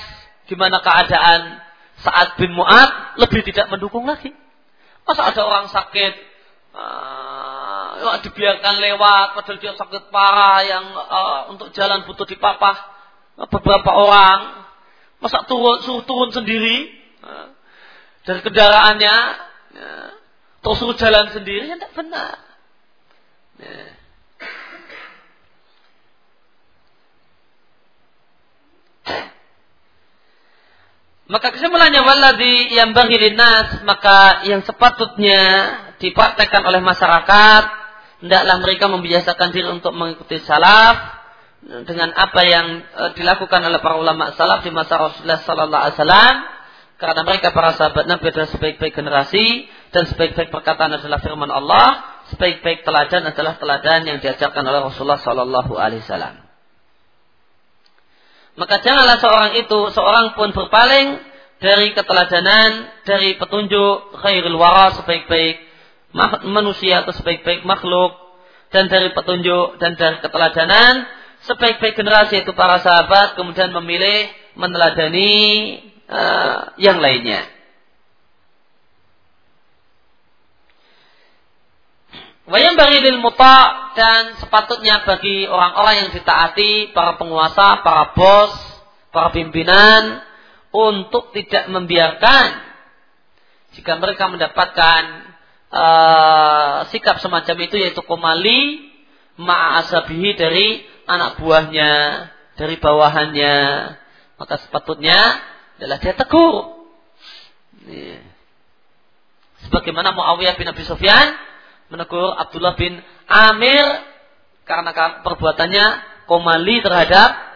gimana keadaan saat bin Mu'ad lebih tidak mendukung lagi masa ada orang sakit uh, dibiarkan lewat padahal dia sakit parah yang uh, untuk jalan butuh dipapah beberapa orang masa turun suruh turun sendiri dari kendaraannya ya, terus suruh jalan sendiri ya tidak benar. Maka kesimpulannya waladhi yang bagi nas maka yang sepatutnya dipraktekkan oleh masyarakat hendaklah mereka membiasakan diri untuk mengikuti salaf dengan apa yang e, dilakukan oleh para ulama salaf di masa Rasulullah sallallahu alaihi wasallam karena mereka para sahabat Nabi adalah sebaik-baik generasi dan sebaik-baik perkataan adalah firman Allah, sebaik-baik teladan adalah teladan yang diajarkan oleh Rasulullah sallallahu alaihi wasallam. Maka janganlah seorang itu seorang pun berpaling dari keteladanan, dari petunjuk khairul wara sebaik-baik manusia atau sebaik-baik makhluk dan dari petunjuk dan dari keteladanan sebaik-baik generasi itu para sahabat kemudian memilih meneladani uh, yang lainnya. Wayang bagi lil muta dan sepatutnya bagi orang-orang yang ditaati, para penguasa, para bos, para pimpinan untuk tidak membiarkan jika mereka mendapatkan uh, sikap semacam itu yaitu komali ma'asabihi dari anak buahnya, dari bawahannya, maka sepatutnya adalah dia tegur. Iya. Sebagaimana Muawiyah bin Abi Sufyan menegur Abdullah bin Amir karena perbuatannya komali terhadap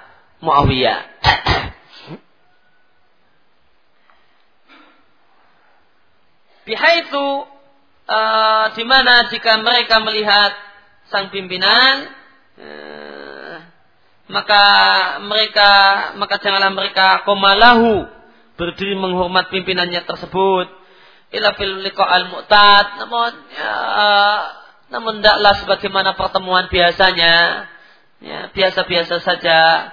Muawiyah. Bihaitu uh, di mana jika mereka melihat sang pimpinan uh, maka mereka maka janganlah mereka komalahu berdiri menghormat pimpinannya tersebut ila fil al mu'tad namun ya, namun tidaklah sebagaimana pertemuan biasanya. Ya biasa-biasa saja.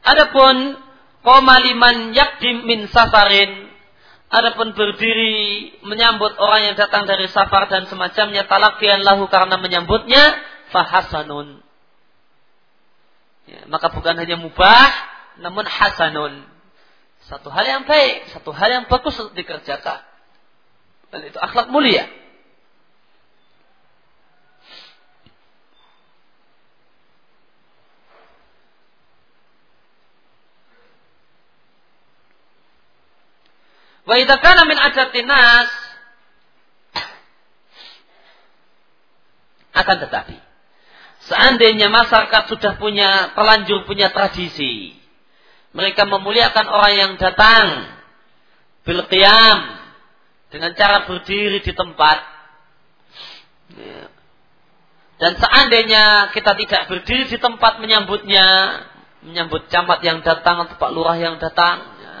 Adapun komaliman yakdim min safarin. Adapun berdiri menyambut orang yang datang dari safar dan semacamnya talakian lahu karena menyambutnya fahasanun. Ya, maka bukan hanya mubah, namun hasanun. Satu hal yang baik, satu hal yang bagus untuk dikerjakan. Dan itu akhlak mulia. Wa idza kana min nas akan tetapi Seandainya masyarakat sudah punya terlanjur punya tradisi, mereka memuliakan orang yang datang bil dengan cara berdiri di tempat. Ya. Dan seandainya kita tidak berdiri di tempat menyambutnya, menyambut camat yang datang atau Pak Lurah yang datang, ya.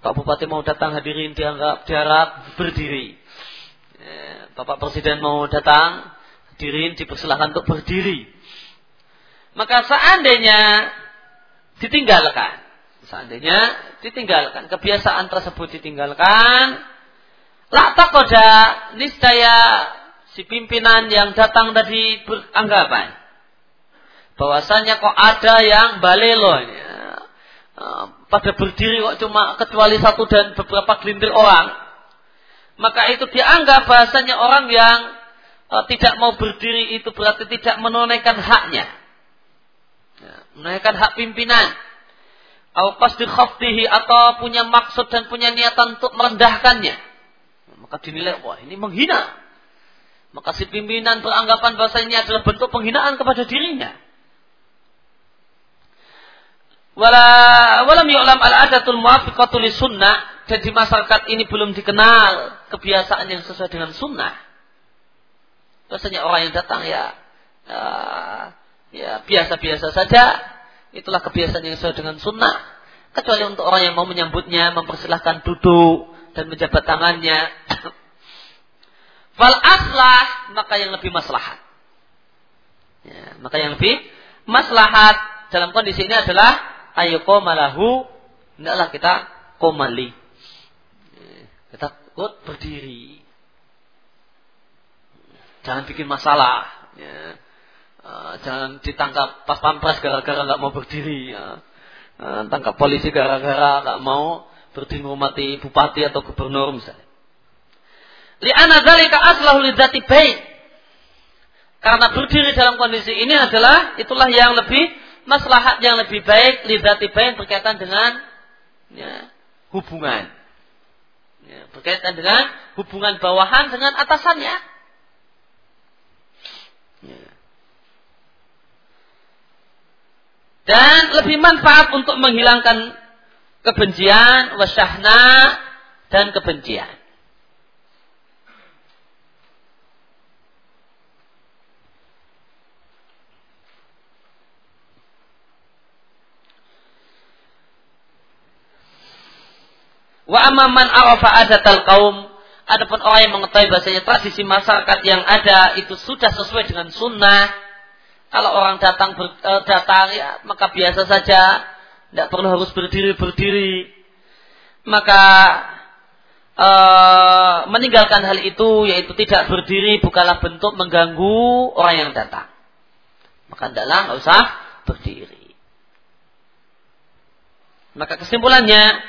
Pak Bupati mau datang hadirin dianggap diharap berdiri. Ya. Bapak Presiden mau datang, hadirin dipersilahkan untuk berdiri. Maka seandainya ditinggalkan, seandainya ditinggalkan, kebiasaan tersebut ditinggalkan, la takoda niscaya si pimpinan yang datang tadi beranggapan bahwasanya kok ada yang balelo ya, pada berdiri kok cuma kecuali satu dan beberapa gelintir orang maka itu dianggap bahasanya orang yang uh, tidak mau berdiri itu berarti tidak menunaikan haknya menunaikan hak pimpinan. Atau punya maksud dan punya niatan untuk merendahkannya. Maka dinilai, wah ini menghina. Maka si pimpinan beranggapan bahasa ini adalah bentuk penghinaan kepada dirinya. Wala walam yu'lam al-adatul muafiqatul sunnah dan di masyarakat ini belum dikenal kebiasaan yang sesuai dengan sunnah. Biasanya orang yang datang ya uh, ya biasa-biasa saja. Itulah kebiasaan yang sesuai dengan sunnah. Kecuali untuk orang yang mau menyambutnya, mempersilahkan duduk dan menjabat tangannya. Fal aslah maka yang lebih maslahat. Ya, maka yang lebih maslahat dalam kondisi ini adalah ayo malahu hendaklah kita komali. Ya, kita kut berdiri. Jangan bikin masalah. Ya. Uh, jangan ditangkap pas pampres gara-gara nggak mau berdiri. Ya. Uh, tangkap polisi gara-gara nggak mau berdiri mati bupati atau gubernur misalnya. Li'ana dzalika aslahu lidzati bait. Karena berdiri dalam kondisi ini adalah itulah yang lebih maslahat yang lebih baik lidzati bait berkaitan dengan ya, hubungan. Ya, berkaitan dengan hubungan bawahan dengan atasannya. Dan lebih manfaat untuk menghilangkan kebencian, wasyahna, dan kebencian. Wa amaman arafa adatal kaum Adapun orang yang mengetahui bahasanya tradisi masyarakat yang ada itu sudah sesuai dengan sunnah. Kalau orang datang ber, e, datang ya maka biasa saja, tidak perlu harus berdiri berdiri. Maka e, meninggalkan hal itu yaitu tidak berdiri bukanlah bentuk mengganggu orang yang datang. Maka adalah nggak usah berdiri. Maka kesimpulannya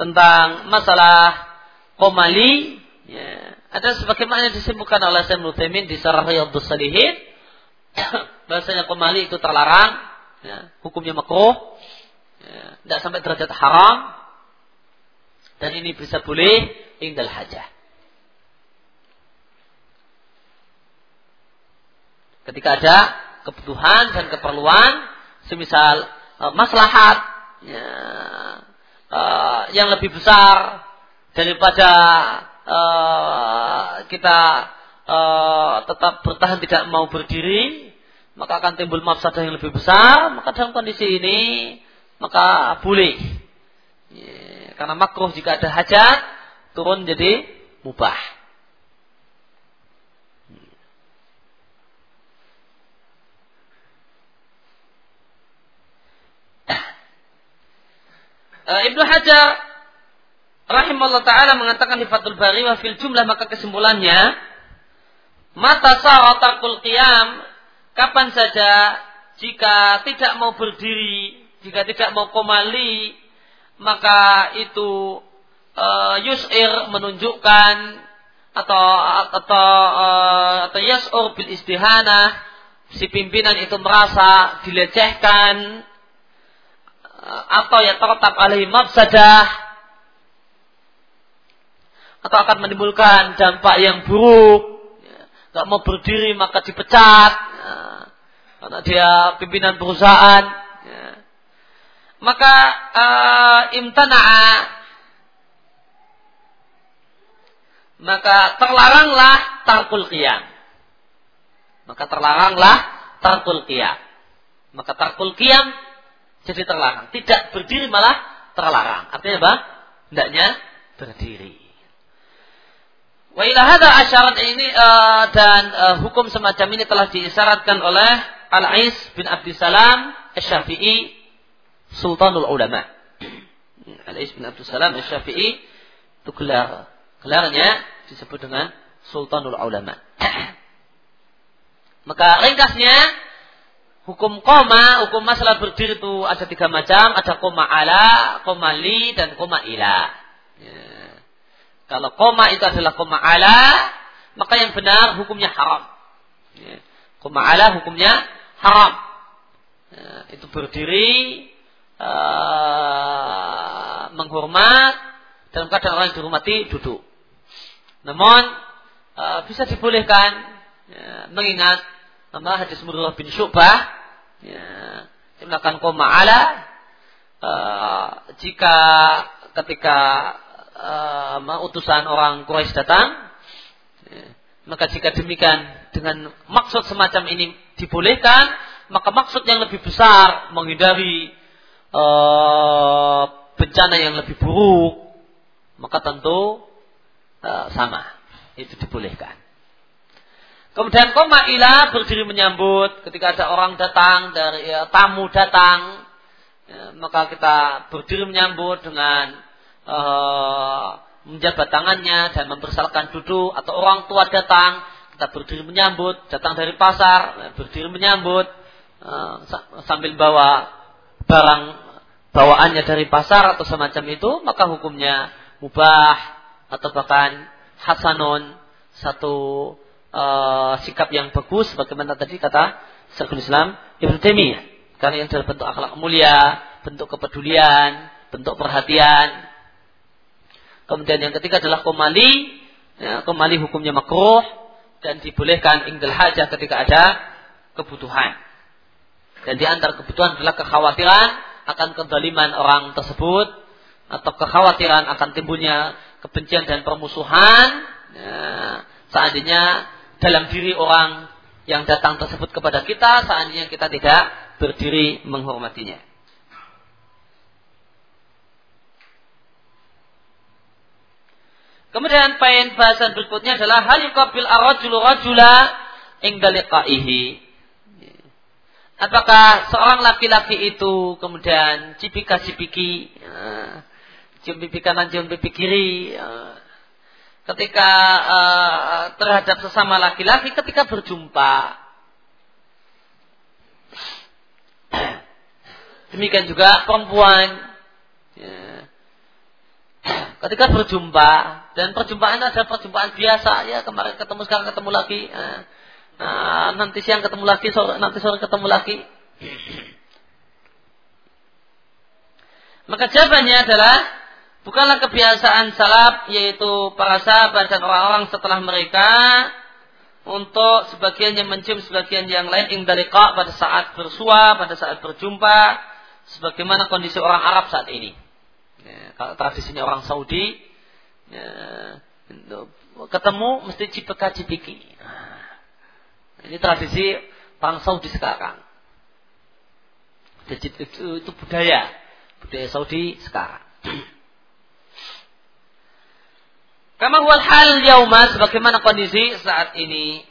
tentang masalah komali Ya. Ada sebagaimana disebutkan oleh Syekh Nutaimin di Sarah Riyadhus Salihin bahasanya kembali itu terlarang, ya, hukumnya makruh, tidak sampai derajat haram, dan ini bisa boleh indal hajah. Ketika ada kebutuhan dan keperluan, semisal uh, maslahat ya, uh, yang lebih besar daripada uh, kita uh, tetap bertahan tidak mau berdiri, maka akan timbul mafsadah yang lebih besar. Maka dalam kondisi ini maka boleh. Ya, karena makruh jika ada hajat turun jadi mubah. Uh, Ibnu Hajar rahimahullah taala mengatakan di Fathul Bari wa fil jumlah maka kesimpulannya mata sa'atakul qiyam kapan saja jika tidak mau berdiri jika tidak mau komali maka itu uh, yus'ir menunjukkan atau atau uh, atau yas'ur bil istihana si pimpinan itu merasa dilecehkan uh, atau ya tertap alaihi mafsadah atau akan menimbulkan dampak yang buruk. Gak mau berdiri maka dipecat. Karena dia pimpinan perusahaan. Maka uh, imtana'a maka terlaranglah tarkul qiyam. Maka terlaranglah tarkul qiyam. Maka tarkul qiyam jadi terlarang. Tidak berdiri malah terlarang. Artinya apa? Hendaknya berdiri. Wa ila hadha asyarat ini uh, dan uh, hukum semacam ini telah diisyaratkan oleh Al-Ais bin Abdul Salam Asy-Syafi'i Sultanul Ulama. Al-Ais bin Abdul Salam Asy-Syafi'i itu gelar. Gelarnya disebut dengan Sultanul Ulama. Maka ringkasnya hukum koma, hukum masalah berdiri itu ada tiga macam, ada koma ala, koma li, dan koma ila. Ya. Kalau koma itu adalah koma ala, maka yang benar hukumnya haram. Ya. Koma ala hukumnya haram. Ya, itu berdiri uh, menghormat dalam keadaan orang yang dihormati duduk. Namun uh, bisa dibolehkan ya, mengingat nama hadis Murrah bin Syu'bah ya, melakukan koma ala uh, jika ketika uh, utusan orang Quraisy datang ya, maka jika demikian dengan maksud semacam ini dibolehkan maka maksud yang lebih besar menghindari uh, bencana yang lebih buruk maka tentu uh, sama. Itu dibolehkan. Kemudian koma ila berdiri menyambut. Ketika ada orang datang dari ya, tamu datang ya, maka kita berdiri menyambut dengan uh, menjabat tangannya dan mempersalahkan duduk atau orang tua datang. Kita berdiri menyambut datang dari pasar berdiri menyambut sambil bawa barang bawaannya dari pasar atau semacam itu maka hukumnya mubah atau bahkan hasanun satu uh, sikap yang bagus bagaimana tadi kata Syekhul Islam Ibnu Taimiyah karena yang dalam bentuk akhlak mulia, bentuk kepedulian, bentuk perhatian. Kemudian yang ketiga adalah komali, ya, komali hukumnya makruh dan dibolehkan ingdal hajah ketika ada kebutuhan. Dan di antara kebutuhan adalah kekhawatiran akan kedaliman orang tersebut atau kekhawatiran akan timbulnya kebencian dan permusuhan. Ya, seandainya dalam diri orang yang datang tersebut kepada kita, seandainya kita tidak berdiri menghormatinya. Kemudian poin bahasan berikutnya adalah hal yukabil arrajulu rajula ingda Apakah seorang laki-laki itu kemudian cipika-cipiki, ya, cium pipi kanan, cium pipi kiri, ya, ketika uh, terhadap sesama laki-laki ketika berjumpa. Demikian juga perempuan. Ya. Ketika berjumpa dan perjumpaan ada perjumpaan biasa ya kemarin ketemu sekarang ketemu lagi. Nah, nanti siang ketemu lagi, sore, nanti sore ketemu lagi. Maka jawabannya adalah Bukanlah kebiasaan salaf yaitu para sahabat dan orang-orang setelah mereka untuk sebagian yang mencium sebagian yang lain indalika pada saat bersua, pada saat berjumpa, sebagaimana kondisi orang Arab saat ini. Ya, tradisinya orang Saudi, ya, ketemu mesti cipeka cipiki. Ini tradisi orang Saudi sekarang. Itu, itu budaya, budaya Saudi sekarang. Kama huwal hal yauma sebagaimana kondisi saat ini.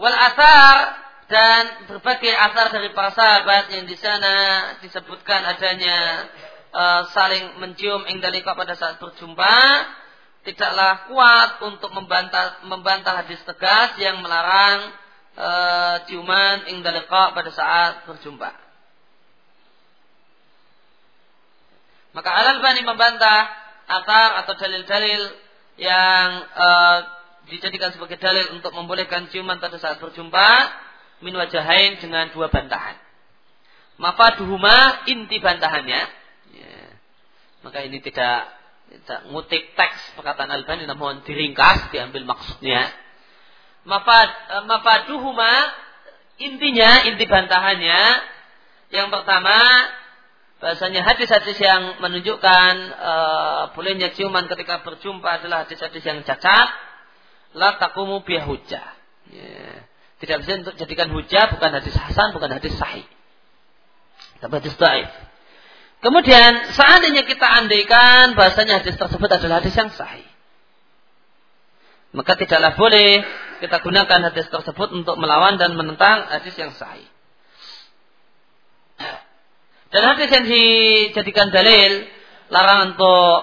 Wal asar dan berbagai asar dari para sahabat yang di sana disebutkan adanya uh, saling mencium indalika pada saat berjumpa tidaklah kuat untuk membantah membantah hadis tegas yang melarang uh, ciuman indalika pada saat berjumpa. Maka Al-Albani membantah atar atau dalil-dalil yang uh, dijadikan sebagai dalil untuk membolehkan ciuman pada saat berjumpa min wajahain dengan dua bantahan. Mafaduhuma inti bantahannya. Maka ini tidak, tidak ngutip teks perkataan Al-Albani namun diringkas diambil maksudnya. Mafad, uh, mafaduhuma intinya inti bantahannya yang pertama bahasanya hadis-hadis yang menunjukkan uh, bolehnya ciuman ketika berjumpa adalah hadis-hadis yang cacat la takumu biya hujah yeah. tidak bisa untuk jadikan hujah bukan hadis hasan bukan hadis sahih tapi hadis daif kemudian seandainya kita andaikan bahasanya hadis tersebut adalah hadis yang sahih maka tidaklah boleh kita gunakan hadis tersebut untuk melawan dan menentang hadis yang sahih. Dan hadis yang dijadikan dalil larangan untuk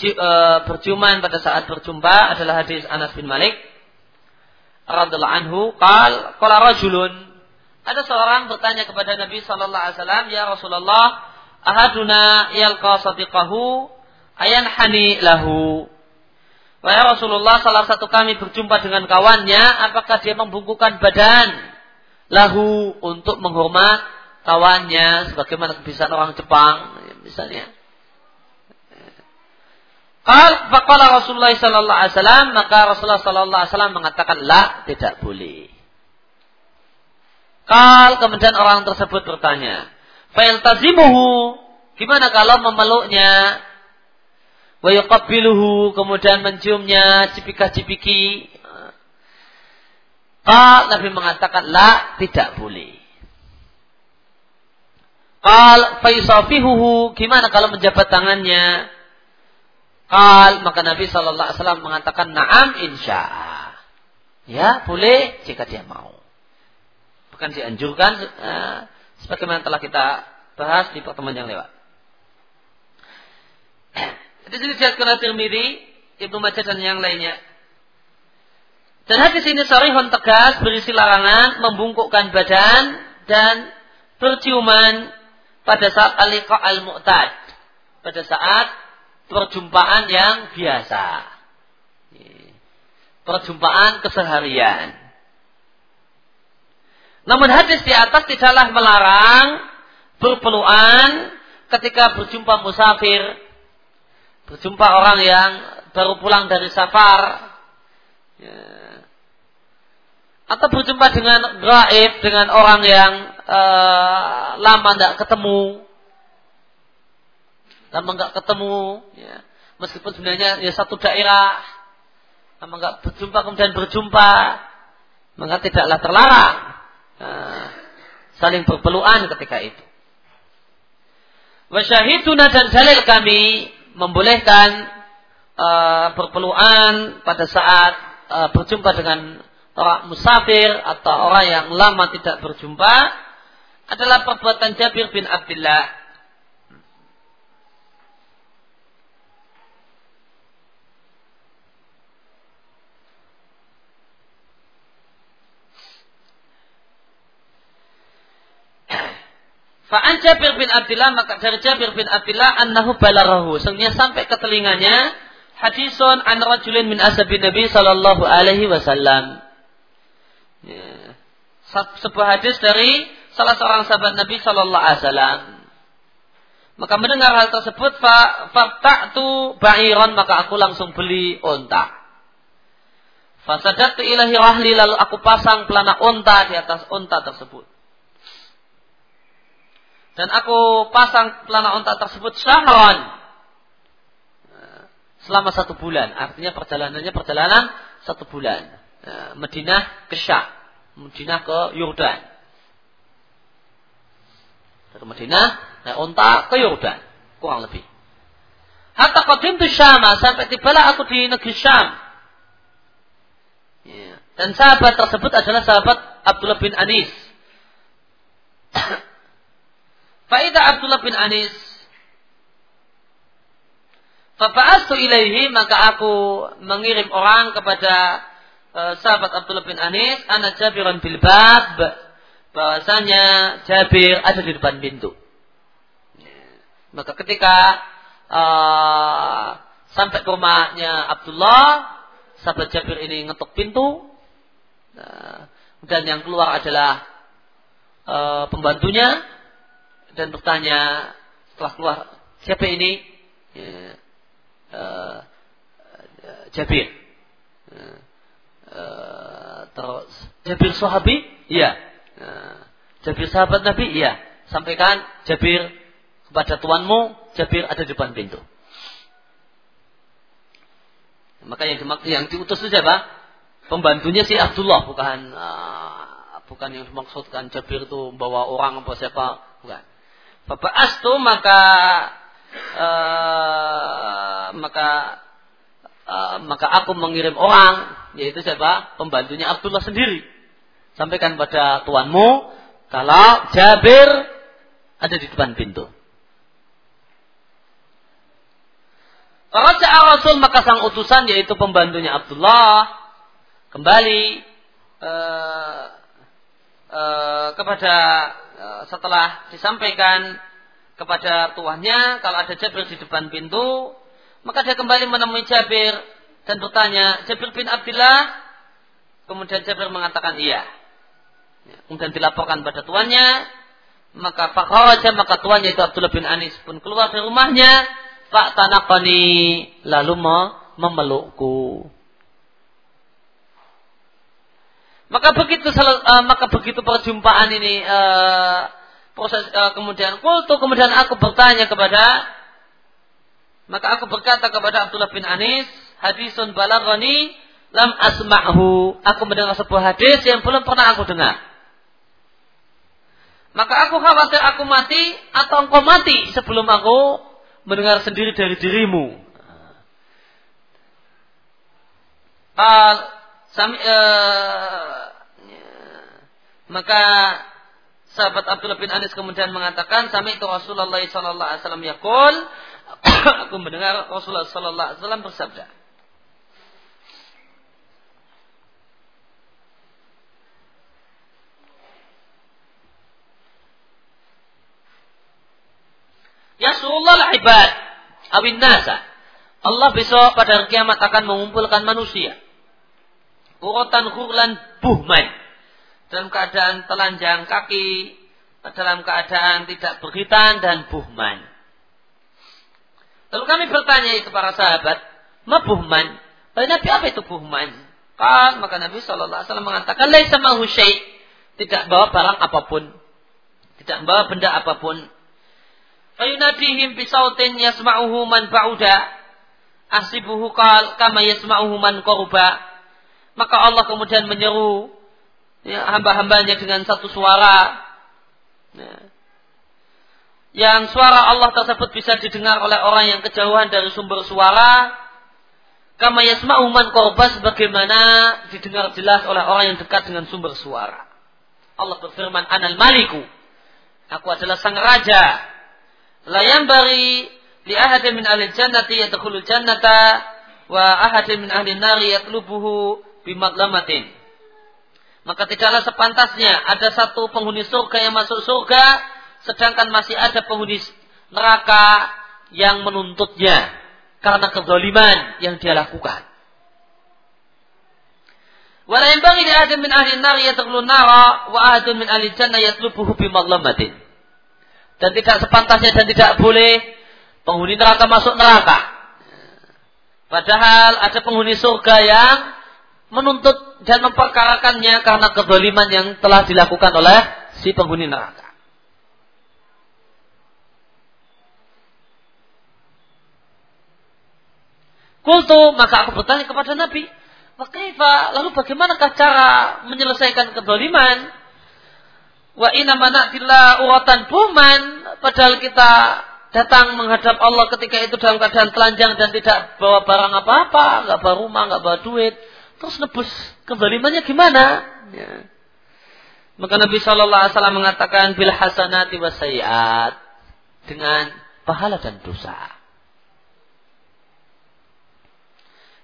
e, berjuman pada saat berjumpa adalah hadis Anas bin Malik radhiallahu anhu. Qal qala rajulun. Ada seorang bertanya kepada Nabi sallallahu alaihi wasallam ya Rasulullah ahaduna yalqa sadiqahu ayan hani lahu Wahai Rasulullah, salah satu kami berjumpa dengan kawannya, apakah dia membungkukkan badan lahu untuk menghormat kawannya, sebagaimana kebiasaan orang Jepang, misalnya. Qal faqala Rasulullah sallallahu alaihi wasallam maka Rasulullah sallallahu alaihi wasallam mengatakan la tidak boleh. Kal kemudian orang tersebut bertanya, "Fa'il tazimuhu?" Gimana kalau memeluknya? Wa yuqabbiluhu kemudian menciumnya cipika-cipiki. Qal Nabi mengatakan la tidak boleh. Qal faisafihuhu gimana kalau menjabat tangannya? Kal maka Nabi Wasallam mengatakan naam insya Ya boleh jika dia mau. Bukan dianjurkan uh, sebagaimana telah kita bahas di pertemuan yang lewat. Di sini dijelaskan oleh Tirmidzi, Ibnu Majah dan yang lainnya. Dan hadis ini sarihun tegas berisi larangan membungkukkan badan dan berciuman pada saat al al-mu'tad. Pada saat perjumpaan yang biasa. Perjumpaan keseharian. Namun hadis di atas tidaklah melarang berpelukan ketika berjumpa musafir, berjumpa orang yang baru pulang dari safar, ya. atau berjumpa dengan gaib, dengan orang yang uh, lama tidak ketemu, lama nggak ketemu, ya. meskipun sebenarnya ya satu daerah, lama nggak berjumpa kemudian berjumpa, maka tidaklah terlarang nah, saling berpelukan ketika itu. Wasyahiduna dan dalil kami membolehkan uh, berpelukan pada saat uh, berjumpa dengan orang musafir atau orang yang lama tidak berjumpa adalah perbuatan Jabir bin Abdullah Fa'an Jabir bin Abdullah maka dari Jabir bin Abdullah annahu balarahu. Sesungguhnya sampai ke telinganya hadisun an rajulin min ashabin Nabi sallallahu alaihi wasallam. Ya. Sebuah hadis dari salah seorang sahabat Nabi sallallahu alaihi wasallam. Maka mendengar hal tersebut fata'tu ba'iran maka aku langsung beli unta. Fasadatu ilahi rahli lalu aku pasang pelana unta di atas unta tersebut. Dan aku pasang pelana unta tersebut syahran. Selama satu bulan. Artinya perjalanannya perjalanan satu bulan. Madinah ke Syam. Madinah ke Yordan. Dari Madinah naik unta ke Yordan. Kurang lebih. Hatta qadim tu Syama. Sampai tibalah aku di negeri Syam. Ya. Dan sahabat tersebut adalah sahabat Abdullah bin Anis. Faidah Abdullah bin Anis. Fafa'astu ilaihi maka aku mengirim orang kepada uh, sahabat Abdullah bin Anis, anak Jabiran bil bab bahwasanya Jabir ada di depan pintu. Maka ketika uh, sampai ke rumahnya Abdullah, sahabat Jabir ini ngetuk pintu uh, dan yang keluar adalah uh, pembantunya dan bertanya setelah keluar siapa ini? Ya, uh, Jabir. Uh, terus Jabir sahabi? Iya. Uh, Jabir sahabat Nabi? Iya. Sampaikan Jabir kepada tuanmu Jabir ada di depan pintu. Maka yang yang diutus itu siapa? Pembantunya si Abdullah bukan uh, bukan yang dimaksudkan Jabir itu bawa orang apa siapa bukan Faba'astu maka uh, maka uh, maka aku mengirim orang yaitu siapa? Pembantunya Abdullah sendiri. Sampaikan pada tuanmu kalau Jabir ada di depan pintu. Raja Rasul maka sang utusan yaitu pembantunya Abdullah kembali uh, uh, kepada setelah disampaikan kepada tuannya kalau ada Jabir di depan pintu, maka dia kembali menemui Jabir dan bertanya, Jabir bin Abdullah, kemudian Jabir mengatakan iya. Ya, kemudian dilaporkan pada tuannya, maka Pak Khawaja, maka tuannya itu Abdullah bin Anis pun keluar dari rumahnya, Pak Tanakoni, lalu memelukku. Maka begitu uh, maka begitu perjumpaan ini uh, proses uh, kemudian kultu kemudian aku bertanya kepada maka aku berkata kepada Abdullah bin Anis hadisun balagani lam asma'hu. Aku mendengar sebuah hadis yang belum pernah aku dengar. Maka aku khawatir aku mati atau engkau mati sebelum aku mendengar sendiri dari dirimu. Uh, sami, uh, maka sahabat Abdullah bin Anis kemudian mengatakan, "Sami itu Rasulullah sallallahu alaihi wasallam yaqul, aku mendengar Rasulullah sallallahu alaihi wasallam bersabda." Ya Rasulullah ibad awin nasa. Allah besok pada hari kiamat akan mengumpulkan manusia. Urutan khurlan buhman dalam keadaan telanjang kaki, dalam keadaan tidak berhitan dan buhman. Lalu kami bertanya para sahabat, ma buhman? Lalu Nabi apa itu buhman? Kan maka Nabi Wasallam mengatakan, laisa mahu syai, tidak bawa barang apa pun, tidak bawa benda apa pun. Fayunadihim bisautin yasma'uhu man ba'uda. Asibuhu kal kama yasma'uhu man korba. Maka Allah kemudian menyeru ya, hamba-hambanya dengan satu suara. Ya. Yang suara Allah tersebut bisa didengar oleh orang yang kejauhan dari sumber suara. Kama yasma'u man korba sebagaimana didengar jelas oleh orang yang dekat dengan sumber suara. Allah berfirman, Anal maliku. Aku adalah sang raja. Layam bari li ahadin min ahli jannati yadkhulul jannata wa ahadin min ahli nari yatlubuhu bimadlamatin. Maka tidaklah sepantasnya ada satu penghuni surga yang masuk surga, sedangkan masih ada penghuni neraka yang menuntutnya karena kezaliman yang dia lakukan. Wala yanbaghi li min ahli an-nar yadkhulu nara wa ahadun min ahli jannah yatlubuhu bi madlamatin. Dan tidak sepantasnya dan tidak boleh penghuni neraka masuk neraka. Padahal ada penghuni surga yang menuntut dan memperkarakannya karena kedoliman yang telah dilakukan oleh si penghuni neraka. Kultu, maka aku bertanya kepada Nabi, Wakifah, lalu bagaimanakah cara menyelesaikan kedoliman? Wa inna manakillah uratan buman, padahal kita datang menghadap Allah ketika itu dalam keadaan telanjang dan tidak bawa barang apa-apa, nggak bawa rumah, nggak bawa duit, Terus nebus kezalimannya gimana? Ya. Maka Nabi Shallallahu Alaihi Wasallam mengatakan bil hasanati wasayat dengan pahala dan dosa.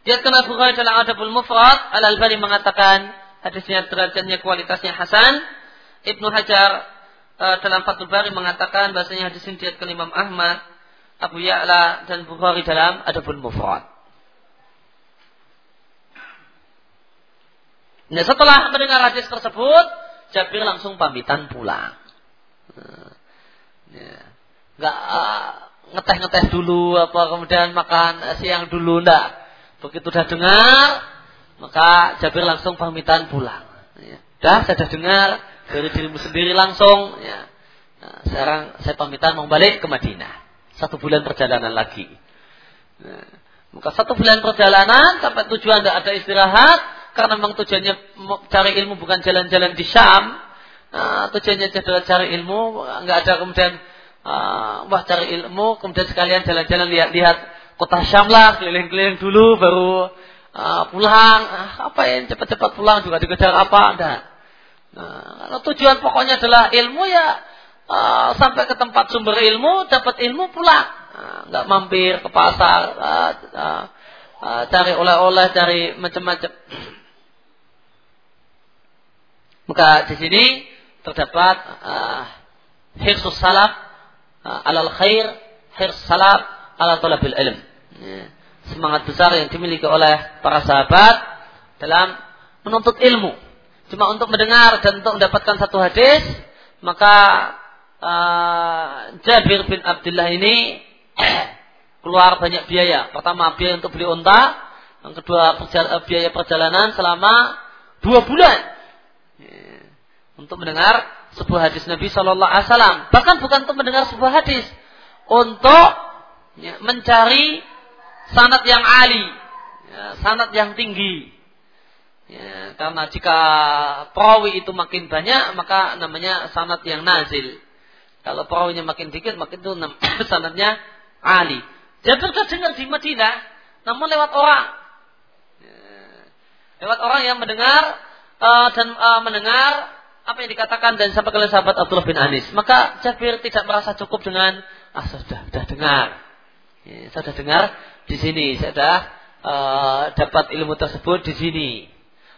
Diatkan Abu Hurairah dalam Adabul Mufrad, Al Albani mengatakan hadisnya derajatnya kualitasnya hasan. Ibnu Hajar uh, dalam Fathul Bari mengatakan bahasanya hadis ini diatkan Imam Ahmad, Abu Ya'la dan Bukhari dalam Adabul Mufrad. Nah setelah mendengar hadis tersebut, Jabir langsung pamitan pulang. Ya. Nggak uh, ngeteh-ngeteh dulu apa kemudian makan siang dulu ndak. Begitu udah dengar, maka Jabir langsung pamitan pulang. Ya. Dah saya sudah dengar dari dirimu sendiri langsung. Ya. Nah, sekarang saya pamitan mau balik ke Madinah. Satu bulan perjalanan lagi. Nah, maka satu bulan perjalanan sampai tujuan tidak ada istirahat, karena memang tujuannya cari ilmu bukan jalan-jalan di Syam. Nah, tujuannya adalah cari ilmu, nggak ada kemudian uh, wah cari ilmu, kemudian sekalian jalan-jalan lihat-lihat kota Syam lah, keliling-keliling dulu, baru uh, pulang. Uh, apa yang cepat-cepat pulang juga dikejar apa? Nah, nah, tujuan pokoknya adalah ilmu ya uh, sampai ke tempat sumber ilmu, dapat ilmu pulang, nggak mampir ke pasar, uh, uh, uh, cari oleh-oleh, cari macam-macam. Maka di sini terdapat uh, hirsus salaf uh, alal khair, hirs salaf ala talabil ilm. Ya. semangat besar yang dimiliki oleh para sahabat dalam menuntut ilmu. Cuma untuk mendengar dan untuk mendapatkan satu hadis, maka uh, Jabir bin Abdullah ini keluar banyak biaya. Pertama biaya untuk beli unta, yang kedua biaya perjalanan selama dua bulan untuk mendengar sebuah hadis Nabi Shallallahu Alaihi Wasallam. Bahkan bukan untuk mendengar sebuah hadis, untuk ya, mencari sanat yang ali, ya, sanat yang tinggi. Ya, karena jika perawi itu makin banyak, maka namanya sanat yang nazil. Kalau perawinya makin dikit, makin itu sanatnya ali. Jabir dengar di Madinah, namun lewat orang. Ya, lewat orang yang mendengar uh, dan uh, mendengar apa yang dikatakan dan sampai oleh sahabat Abdullah bin Anis. Maka Jabir tidak merasa cukup dengan ah sudah sudah dengar. Ya, saya sudah dengar di sini, saya sudah uh, dapat ilmu tersebut di sini.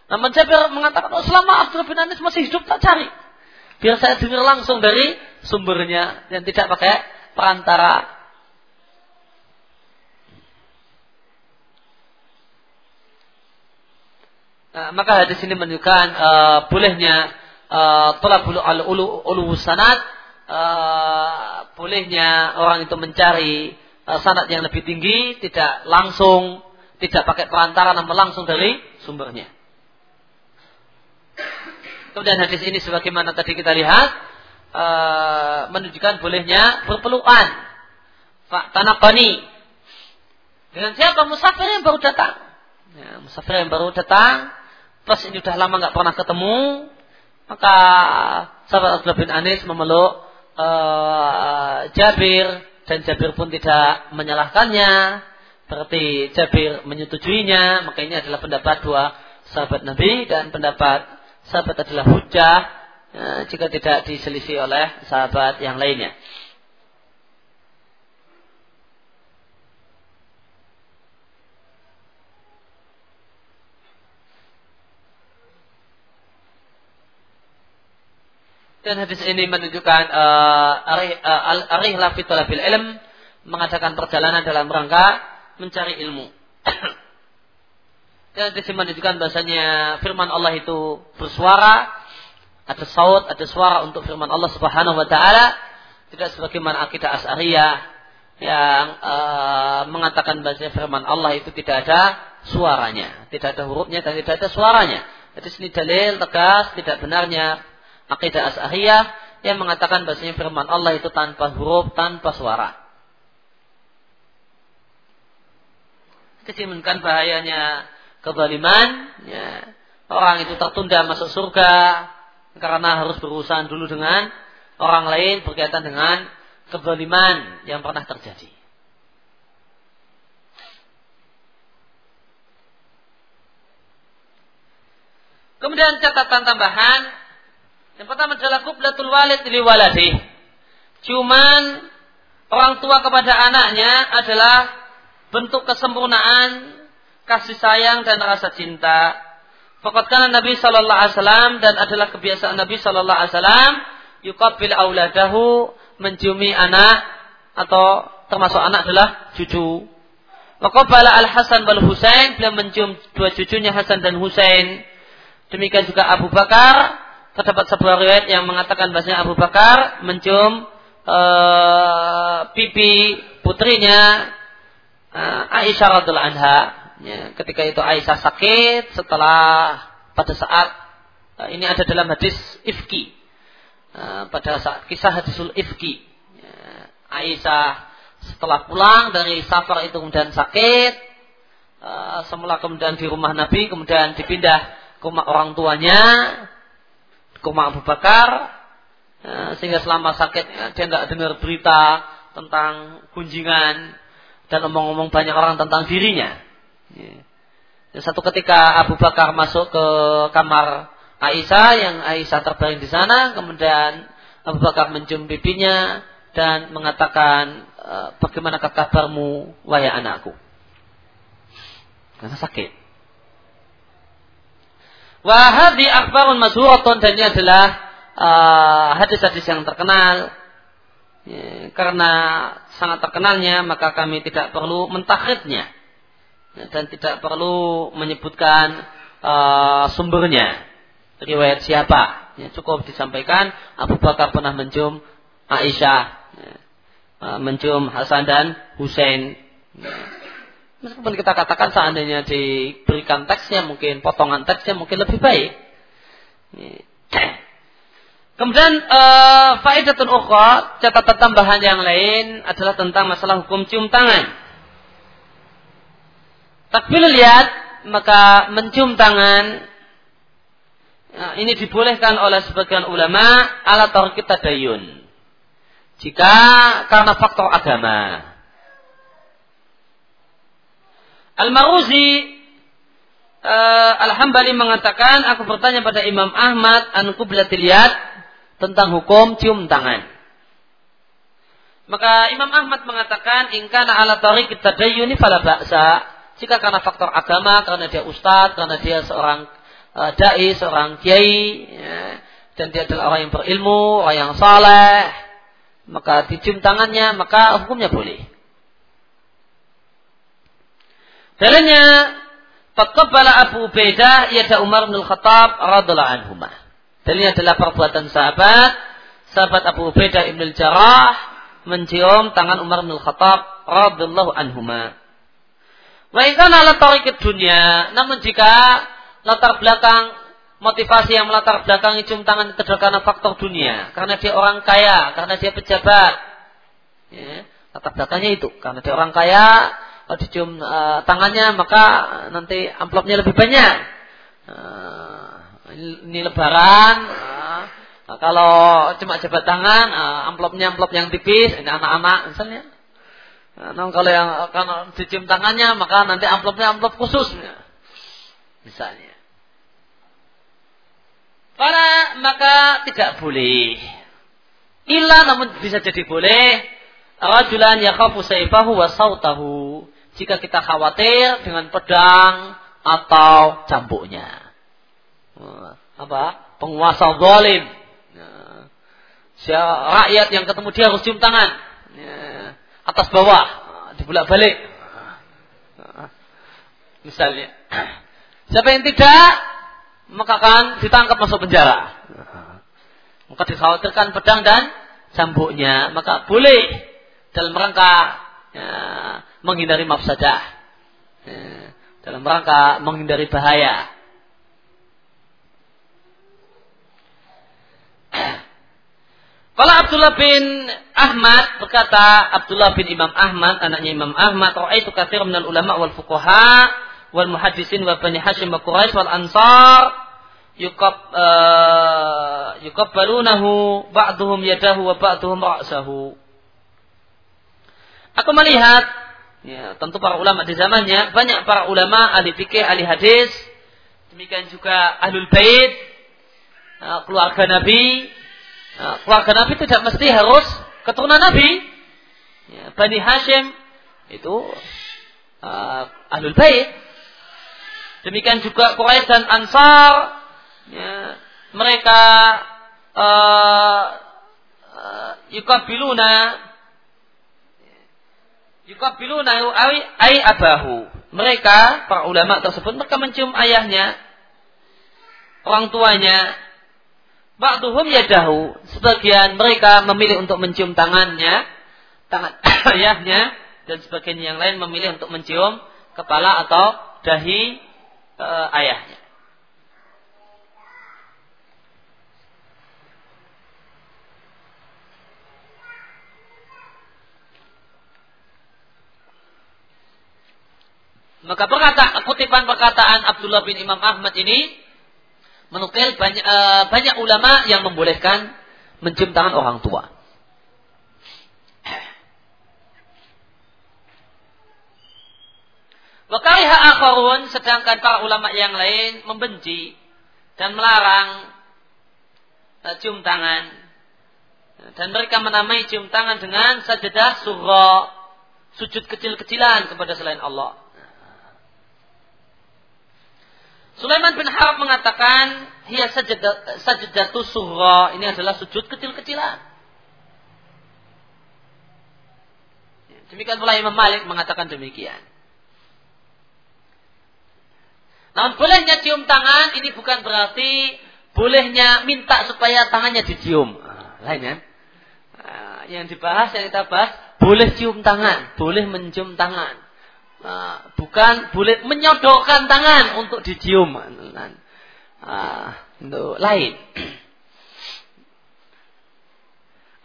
Namun Jabir mengatakan, oh, selama Abdullah bin Anis masih hidup tak cari. Biar saya dengar langsung dari sumbernya dan tidak pakai perantara. Nah, maka hadis ini menunjukkan uh, bolehnya uh, talabul al ulu ulu sanad uh, bolehnya orang itu mencari uh, sanad yang lebih tinggi tidak langsung tidak pakai perantara namun langsung dari sumbernya. Kemudian hadis ini sebagaimana tadi kita lihat uh, menunjukkan bolehnya berpelukan. Tanakani. Dengan siapa? Musafir yang baru datang. Ya, musafir yang baru datang. Terus ini sudah lama nggak pernah ketemu. Maka sahabat Abdullah bin Anis memeluk uh, Jabir dan Jabir pun tidak menyalahkannya. Berarti Jabir menyetujuinya. Maka ini adalah pendapat dua sahabat Nabi dan pendapat sahabat adalah hujah ya, jika tidak diselisih oleh sahabat yang lainnya. Dan hadis ini menunjukkan uh, arih uh, talabil ilm mengadakan perjalanan dalam rangka mencari ilmu. Dan di menunjukkan bahasanya firman Allah itu bersuara, ada saut, ada suara untuk firman Allah Subhanahu wa taala, tidak sebagaimana akidah Asy'ariyah yang uh, mengatakan bahasanya firman Allah itu tidak ada suaranya, tidak ada hurufnya dan tidak ada suaranya. Jadi sini dalil tegas tidak benarnya akidah Asy'ariyah yang mengatakan bahasanya firman Allah itu tanpa huruf, tanpa suara. Menunjukkan bahayanya kezaliman, ya, orang itu tertunda masuk surga karena harus berurusan dulu dengan orang lain berkaitan dengan kezaliman yang pernah terjadi. Kemudian catatan tambahan yang pertama adalah kublatul walid li waladi. Cuman orang tua kepada anaknya adalah bentuk kesempurnaan kasih sayang dan rasa cinta. Fakat karena Nabi Shallallahu Alaihi Wasallam dan adalah kebiasaan Nabi Shallallahu Alaihi Wasallam yukabil auladahu menciumi anak atau termasuk anak adalah cucu. Wakabala al Hasan wal Husain beliau mencium dua cucunya Hasan dan Husain. Demikian juga Abu Bakar. Terdapat sebuah riwayat yang mengatakan bahasanya Abu Bakar mencium uh, pipi putrinya uh, Aisyah radhiallahu anha Ya, ketika itu Aisyah sakit setelah pada saat uh, ini ada dalam hadis ifki. Uh, pada saat kisah hadisul ifki. Ya, Aisyah setelah pulang dari safar itu kemudian sakit. Uh, semula kemudian di rumah Nabi, kemudian dipindah ke rumah orang tuanya, rumah Abu Bakar. Uh, sehingga selama sakit ya, dia nggak dengar berita tentang kunjingan dan omong-omong banyak orang tentang dirinya. Ya. Satu ketika Abu Bakar masuk ke kamar Aisyah yang Aisyah terbaring di sana, kemudian Abu Bakar mencium pipinya dan mengatakan, e, bagaimanakah kabarmu wahai anakku? Karena sakit. Wahadi akbarun masyuratun dan ini adalah uh, hadis-hadis yang terkenal. Ya, karena sangat terkenalnya maka kami tidak perlu mentakhidnya dan tidak perlu menyebutkan uh, sumbernya. Riwayat siapa? Ya, cukup disampaikan. Abu Bakar pernah mencium Aisyah ya, uh, mencium Hasan dan Husain. Ya. Meskipun kita katakan seandainya diberikan teksnya mungkin potongan teksnya mungkin lebih baik. Kemudian uh, faidatun ukhra, catatan tambahan yang lain adalah tentang masalah hukum cium tangan. Takbil lihat, maka mencium tangan nah, ini dibolehkan oleh sebagian ulama ala kita dayun. Jika karena faktor agama. Al-Maruzi uh, Al-Hambali mengatakan, aku bertanya pada Imam Ahmad an kublatil yad tentang hukum cium tangan. Maka Imam Ahmad mengatakan ingkana ala tariq tadayyuni fala ba'sa. Jika karena faktor agama, karena dia ustadz, karena dia seorang uh, dai, seorang kiai, ya, dan dia adalah orang yang berilmu, orang yang saleh, maka dicium tangannya, maka hukumnya boleh. Dalilnya, Faqabbala Abu Ubaidah yada Umar bin Khattab radhiallahu anhumah. Dalilnya adalah perbuatan sahabat, sahabat Abu Ubaidah ibn Jarrah mencium tangan Umar bin Khattab radhiyallahu anhuma. Wa ikana ala tariqid dunia, namun jika latar belakang motivasi yang melatar belakang cium tangan itu adalah karena faktor dunia, karena dia orang kaya, karena dia pejabat. Ya, latar belakangnya itu, karena dia orang kaya, dicium uh, tangannya maka nanti amplopnya lebih banyak. Uh, ini lebaran nah, kalau cuma jabat tangan uh, amplopnya amplop yang tipis ini anak-anak misalnya. Nah, kalau yang kalau dicium tangannya maka nanti amplopnya amplop khusus misalnya. Para maka tidak boleh. Illa namun bisa jadi boleh. Rajulan yakhafu sayfahu wa sautahu jika kita khawatir dengan pedang atau cambuknya. Apa? Penguasa zalim. Ya. rakyat yang ketemu dia harus cium tangan. Atas bawah. Dibulak balik misalnya. Siapa yang tidak maka akan ditangkap masuk penjara. Maka dikhawatirkan pedang dan cambuknya maka boleh dalam rangka ya, menghindari mafsadah ya, dalam rangka menghindari bahaya Kalau Abdullah bin Ahmad berkata Abdullah bin Imam Ahmad anaknya Imam Ahmad itu katsir minal ulama wal fuqaha wal muhaddisin wa bani Hashim wa Quraisy wal Ansar yukab uh, yukabbalunahu ba'duhum yadahu wa ba'duhum ra'sahu. Aku melihat ya, tentu para ulama di zamannya banyak para ulama ahli fikih, ahli hadis, demikian juga ahlul bait, uh, keluarga Nabi Nah, keluarga Nabi tidak mesti harus keturunan Nabi. Ya, Bani Hashim itu uh, ahlul bait. Demikian juga Quraisy dan Ansar. Ya, mereka uh, uh, yukabiluna yukabiluna ay, ay abahu. Mereka para ulama tersebut mereka mencium ayahnya, orang tuanya, Ba'duhum yadahu. Sebagian mereka memilih untuk mencium tangannya, tangan ayahnya, dan sebagian yang lain memilih untuk mencium kepala atau dahi e, ayahnya. Maka perkata, kutipan perkataan Abdullah bin Imam Ahmad ini menukil banyak, uh, banyak ulama yang membolehkan mencium tangan orang tua. Wakariha akharun sedangkan para ulama yang lain membenci dan melarang uh, cium tangan. Dan mereka menamai cium tangan dengan sajadah surah, sujud kecil-kecilan kepada selain Allah. Sulaiman bin Harb mengatakan, "Hiya sajadatu surra." Ini adalah sujud kecil-kecilan. Demikian pula Imam Malik mengatakan demikian. Namun bolehnya cium tangan ini bukan berarti bolehnya minta supaya tangannya dicium. Nah, lain ya. Nah, yang dibahas, yang kita bahas, boleh cium tangan, boleh mencium tangan. Nah, bukan boleh menyodokkan tangan untuk dicium. Nah, untuk lain.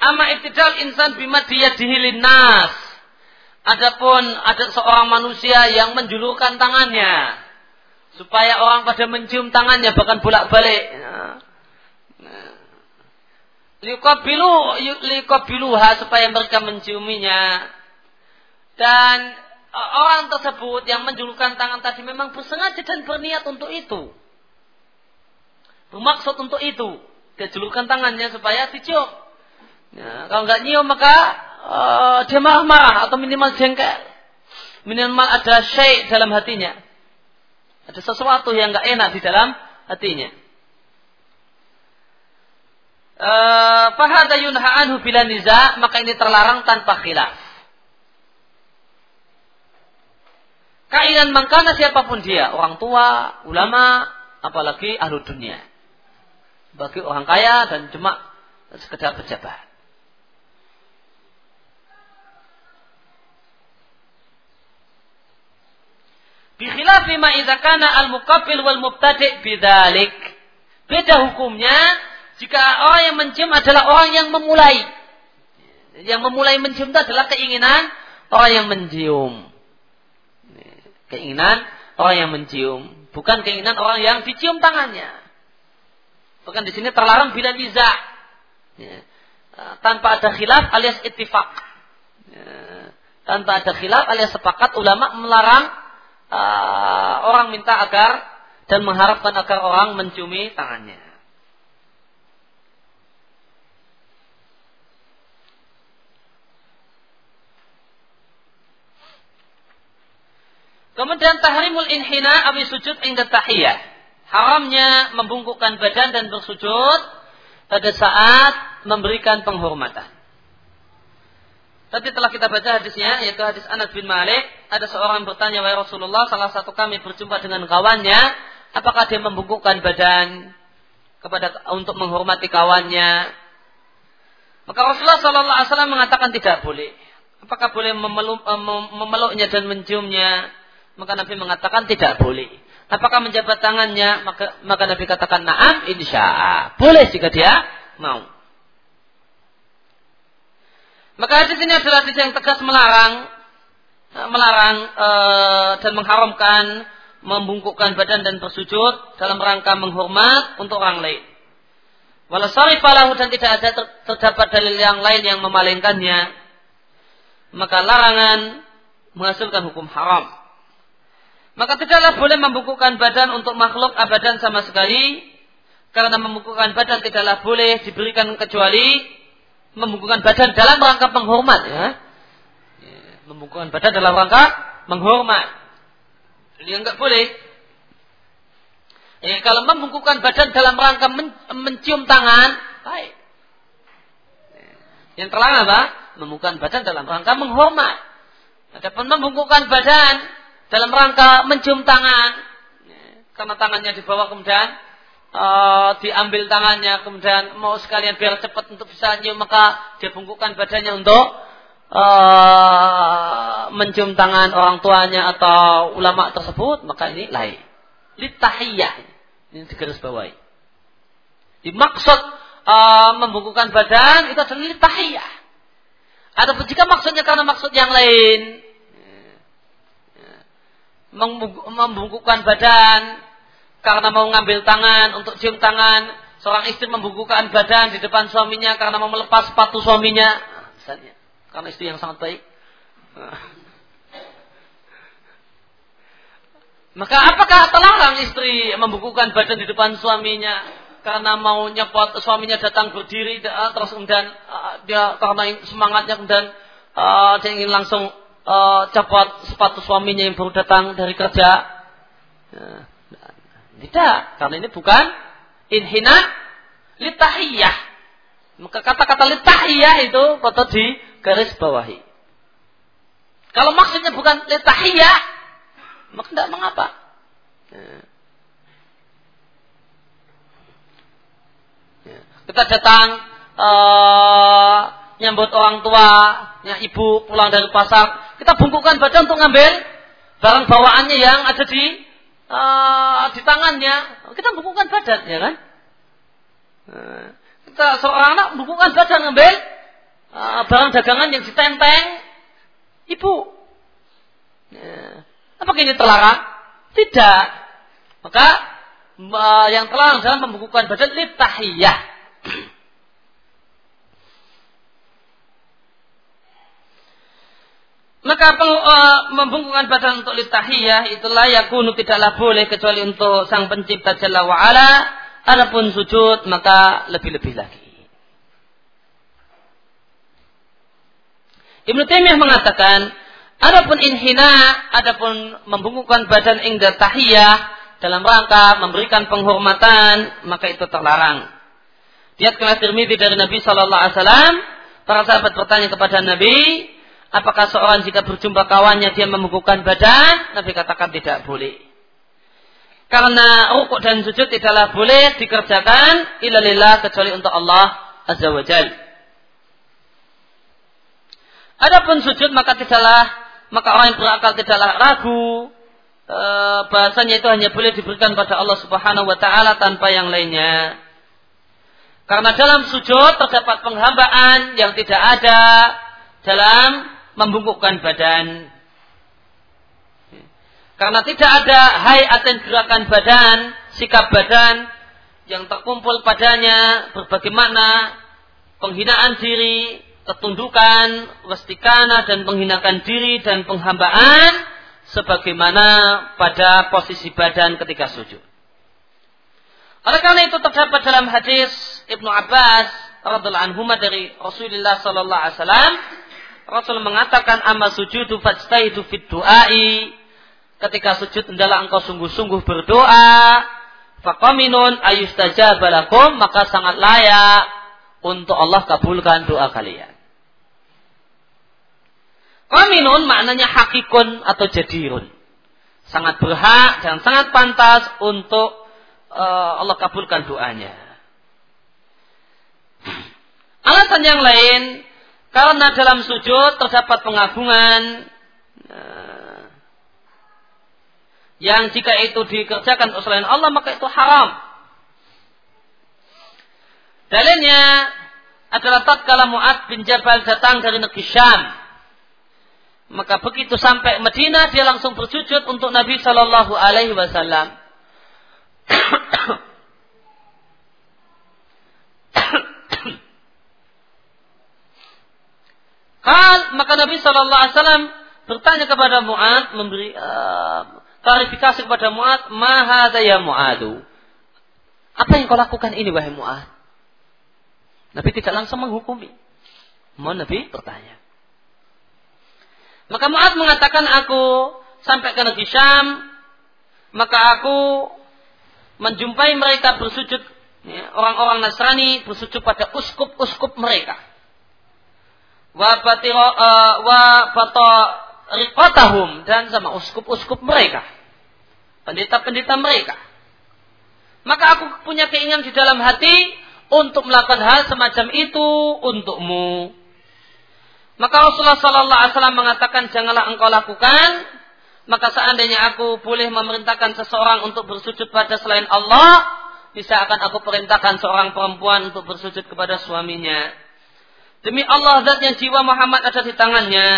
Ama ibtidal insan bima dia nas. Adapun ada seorang manusia yang menjulurkan tangannya supaya orang pada mencium tangannya bahkan bolak-balik. Nah. Likobilu, likobiluha supaya mereka menciuminya. Dan orang tersebut yang menjulurkan tangan tadi memang bersengaja dan berniat untuk itu. Bermaksud untuk itu. Dia julurkan tangannya supaya dicium. Ya, kalau nggak nyium maka uh, dia marah-marah atau minimal jengkel. Minimal ada syai dalam hatinya. Ada sesuatu yang nggak enak di dalam hatinya. Eh, fahada yunha bila niza, maka ini terlarang tanpa khilaf. Kainan mangkana siapa pun dia, orang tua, ulama, apalagi ahlu dunia. Bagi orang kaya dan cuma sekedar pejabat. Bikhilafi ma kana al-muqabbil wal mubtadi' bidzalik. Beda hukumnya jika orang yang mencium adalah orang yang memulai. Yang memulai mencium itu adalah keinginan orang yang mencium. Keinginan orang yang mencium, bukan keinginan orang yang dicium tangannya. Bukan di sini terlarang bila niza. Ya. Tanpa ada khilaf alias ittifaq. Ya. Tanpa ada khilaf alias sepakat ulama melarang uh, orang minta agar dan mengharapkan agar orang menciumi tangannya. Kemudian tahrimul inhina awi sujud inda tahiyah. Haramnya membungkukkan badan dan bersujud pada saat memberikan penghormatan. Tadi telah kita baca hadisnya, yaitu hadis Anas bin Malik. Ada seorang bertanya, Wahai Rasulullah, salah satu kami berjumpa dengan kawannya, apakah dia membungkukkan badan kepada untuk menghormati kawannya? Maka Rasulullah Sallallahu Alaihi Wasallam mengatakan tidak boleh. Apakah boleh eh, memeluknya dan menciumnya? Maka Nabi mengatakan tidak boleh. Apakah menjabat tangannya? Maka, maka Nabi katakan naam insya Boleh jika dia mau. Maka hadis ini adalah hadis yang tegas melarang eh, melarang e, dan mengharamkan membungkukkan badan dan bersujud dalam rangka menghormat untuk orang lain. Walau falahu dan tidak ada terdapat dalil yang lain yang memalingkannya, maka larangan menghasilkan hukum haram. Maka tidaklah boleh membungkukkan badan untuk makhluk abadan sama sekali, karena membungkukkan badan tidaklah boleh diberikan kecuali membungkukkan badan dalam rangka penghormat ya. membungkukkan badan dalam rangka menghormat. Ini enggak boleh. Ya, kalau membungkukkan badan dalam rangka men mencium tangan, baik. Yang terlarang apa? Membungkukkan badan dalam rangka menghormat. Adapun membungkukkan badan dalam rangka mencium tangan, karena tangannya dibawa kemudian uh, diambil tangannya kemudian mau sekalian biar cepat untuk bisa nyium maka dia bungkukkan badannya untuk uh, mencium tangan orang tuanya atau ulama tersebut maka ini lain. Litahiyah. Ini digaris bawahi dimaksud uh, membungkukkan badan itu adalah litahiyah. Ataupun jika maksudnya karena maksud yang lain membungkukkan badan karena mau ngambil tangan untuk cium tangan, seorang istri membukukan badan di depan suaminya karena mau melepas sepatu suaminya, misalnya, karena istri yang sangat baik. Maka apakah terlarang istri membukukan badan di depan suaminya karena mau nyepot suaminya datang berdiri terus kemudian uh, dia karena semangatnya kemudian uh, dia ingin langsung uh, sepatu suaminya yang baru datang dari kerja. Eh, tidak, karena ini bukan inhina litahiyah. Maka kata-kata litahiyah itu patut di garis bawahi. Kalau maksudnya bukan litahiyah, maka tidak mengapa. Eh. Kita datang ee, nyambut orang tua ya, ibu pulang dari pasar, kita bungkukkan badan untuk ngambil barang bawaannya yang ada di uh, di tangannya. Kita bungkukkan badan, ya kan? Uh, kita seorang anak bungkukkan badan ngambil uh, barang dagangan yang ditenteng ibu. Ya. Apakah ini terlarang? Tidak. Maka uh, yang terlarang dalam membukukan badan tahiyah. Maka peng, uh, membungkukkan badan untuk litahiyah itulah yakunu tidaklah boleh kecuali untuk sang pencipta Jalla wa'ala. Adapun sujud maka lebih-lebih lagi. Ibnu Taimiyah mengatakan, adapun inhina, adapun membungkukkan badan ingda tahiyah dalam rangka memberikan penghormatan, maka itu terlarang. Lihat kelas Tirmidzi dari Nabi Shallallahu Alaihi Wasallam, para sahabat bertanya kepada Nabi, Apakah seorang jika berjumpa kawannya dia membungkukkan badan? Nabi katakan tidak boleh. Karena rukuk dan sujud tidaklah boleh dikerjakan ilalillah kecuali untuk Allah Azza wa Jal. Adapun sujud maka tidaklah maka orang yang berakal tidaklah ragu e, bahasanya itu hanya boleh diberikan pada Allah Subhanahu wa taala tanpa yang lainnya. Karena dalam sujud terdapat penghambaan yang tidak ada dalam membungkukkan badan. Karena tidak ada hayat dan gerakan badan, sikap badan yang terkumpul padanya berbagai makna penghinaan diri, ketundukan, wastikana dan penghinakan diri dan penghambaan sebagaimana pada posisi badan ketika sujud. Oleh karena itu terdapat dalam hadis Ibnu Abbas radhiallahu anhu dari Rasulullah sallallahu alaihi wasallam Rasul mengatakan amma sujudu fajtahidu fit du'ai. Ketika sujud hendaklah engkau sungguh-sungguh berdoa. Faqaminun ayustajabalakum maka sangat layak untuk Allah kabulkan doa kalian. Qaminun maknanya hakikun atau jadirun. Sangat berhak dan sangat pantas untuk uh, Allah kabulkan doanya. Alasan yang lain karena dalam sujud terdapat pengagungan eh, yang jika itu dikerjakan selain Allah maka itu haram. Dalilnya adalah tatkala Mu'ad bin Jabal datang dari negeri Syam. Maka begitu sampai Madinah dia langsung bersujud untuk Nabi Shallallahu Alaihi Wasallam. Hal maka Nabi Shallallahu Alaihi Wasallam bertanya kepada Muad, memberi uh, klarifikasi kepada Muad, maha ya Muadu. Apa yang kau lakukan ini wahai Muad? Nabi tidak langsung menghukumi. Mohon Nabi bertanya. Maka Muad mengatakan aku sampai ke negeri Syam, maka aku menjumpai mereka bersujud ya, orang-orang Nasrani bersujud pada uskup-uskup mereka wa riqatahum dan sama uskup-uskup mereka. Pendeta-pendeta mereka. Maka aku punya keinginan di dalam hati untuk melakukan hal semacam itu untukmu. Maka Rasulullah Sallallahu Alaihi Wasallam mengatakan janganlah engkau lakukan. Maka seandainya aku boleh memerintahkan seseorang untuk bersujud pada selain Allah, bisa akan aku perintahkan seorang perempuan untuk bersujud kepada suaminya. Demi Allah zat yang jiwa Muhammad ada di tangannya.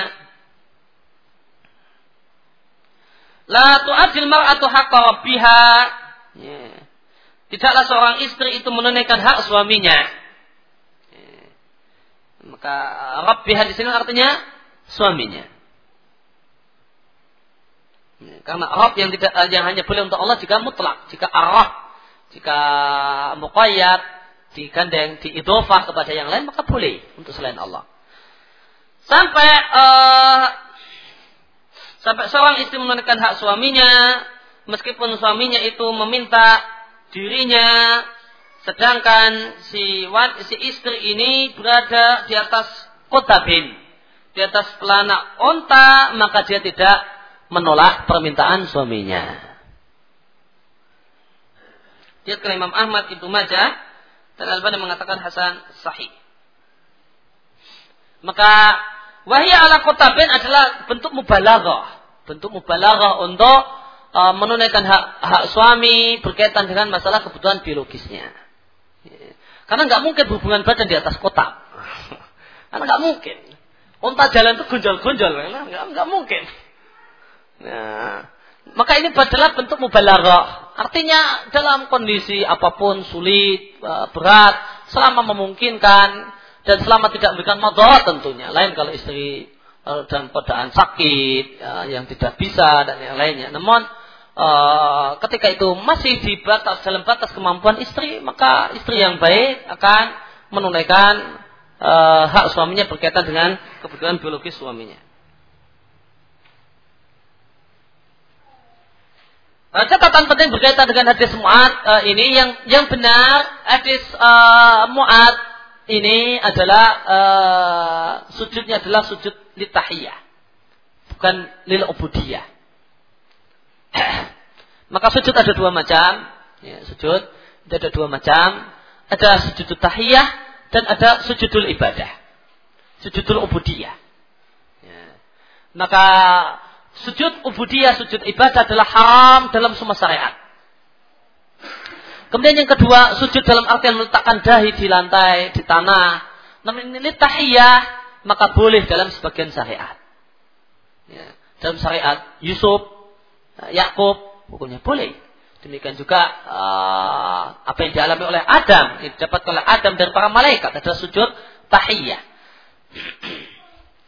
La tu'adil mar'atu haqqa rabbiha. Ya. Tidaklah seorang istri itu menunaikan hak suaminya. Ya. Maka rabbiha di sini artinya suaminya. Ya. Karena Rabb yang tidak yang hanya boleh untuk Allah jika mutlak, jika arah, jika muqayyad, digandeng, diidofah kepada yang lain, maka boleh untuk selain Allah. Sampai uh, sampai seorang istri menunaikan hak suaminya, meskipun suaminya itu meminta dirinya, sedangkan si si istri ini berada di atas kota bin, di atas pelana onta, maka dia tidak menolak permintaan suaminya. Dia ke Imam Ahmad itu Majah Dan Albani mengatakan Hasan sahih. Maka wahya ala kotabin adalah bentuk mubalaghah. Bentuk mubalaghah untuk uh, menunaikan hak, hak suami berkaitan dengan masalah kebutuhan biologisnya. Karena nggak mungkin hubungan badan di atas kotak. Karena nggak mungkin. Unta jalan itu gonjol-gonjol, nggak, nggak mungkin. Nah, maka ini adalah bentuk mubalaghah. Artinya dalam kondisi apa pun sulit, eh, berat, selama memungkinkan dan selama tidak memberikan madarat tentunya. Lain kalau istri eh, dalam keadaan sakit, ya, yang tidak bisa dan yang lainnya. Namun ketika itu masih di batas dalam batas kemampuan istri, maka istri yang baik akan menunaikan hak suaminya berkaitan dengan kebutuhan biologis suaminya. Uh, catatan penting berkaitan dengan hadis Mu'ad uh, ini yang yang benar hadis uh, Mu'ad ini adalah uh, sujudnya adalah sujud litahiyah bukan lil ubudiyah. Maka sujud ada dua macam, ya, sujud ada dua macam, ada sujud tahiyah dan ada sujudul ibadah. Sujudul ubudiyah. Ya. Maka sujud ubudiyah, sujud ibadah adalah haram dalam semua syariat. Kemudian yang kedua, sujud dalam artian meletakkan dahi di lantai, di tanah. Namun ini tahiyah, maka boleh dalam sebagian syariat. Ya. Dalam syariat Yusuf, Yakub, pokoknya boleh. Demikian juga uh, apa yang dialami oleh Adam, yang didapat oleh Adam dan para malaikat adalah sujud tahiyah.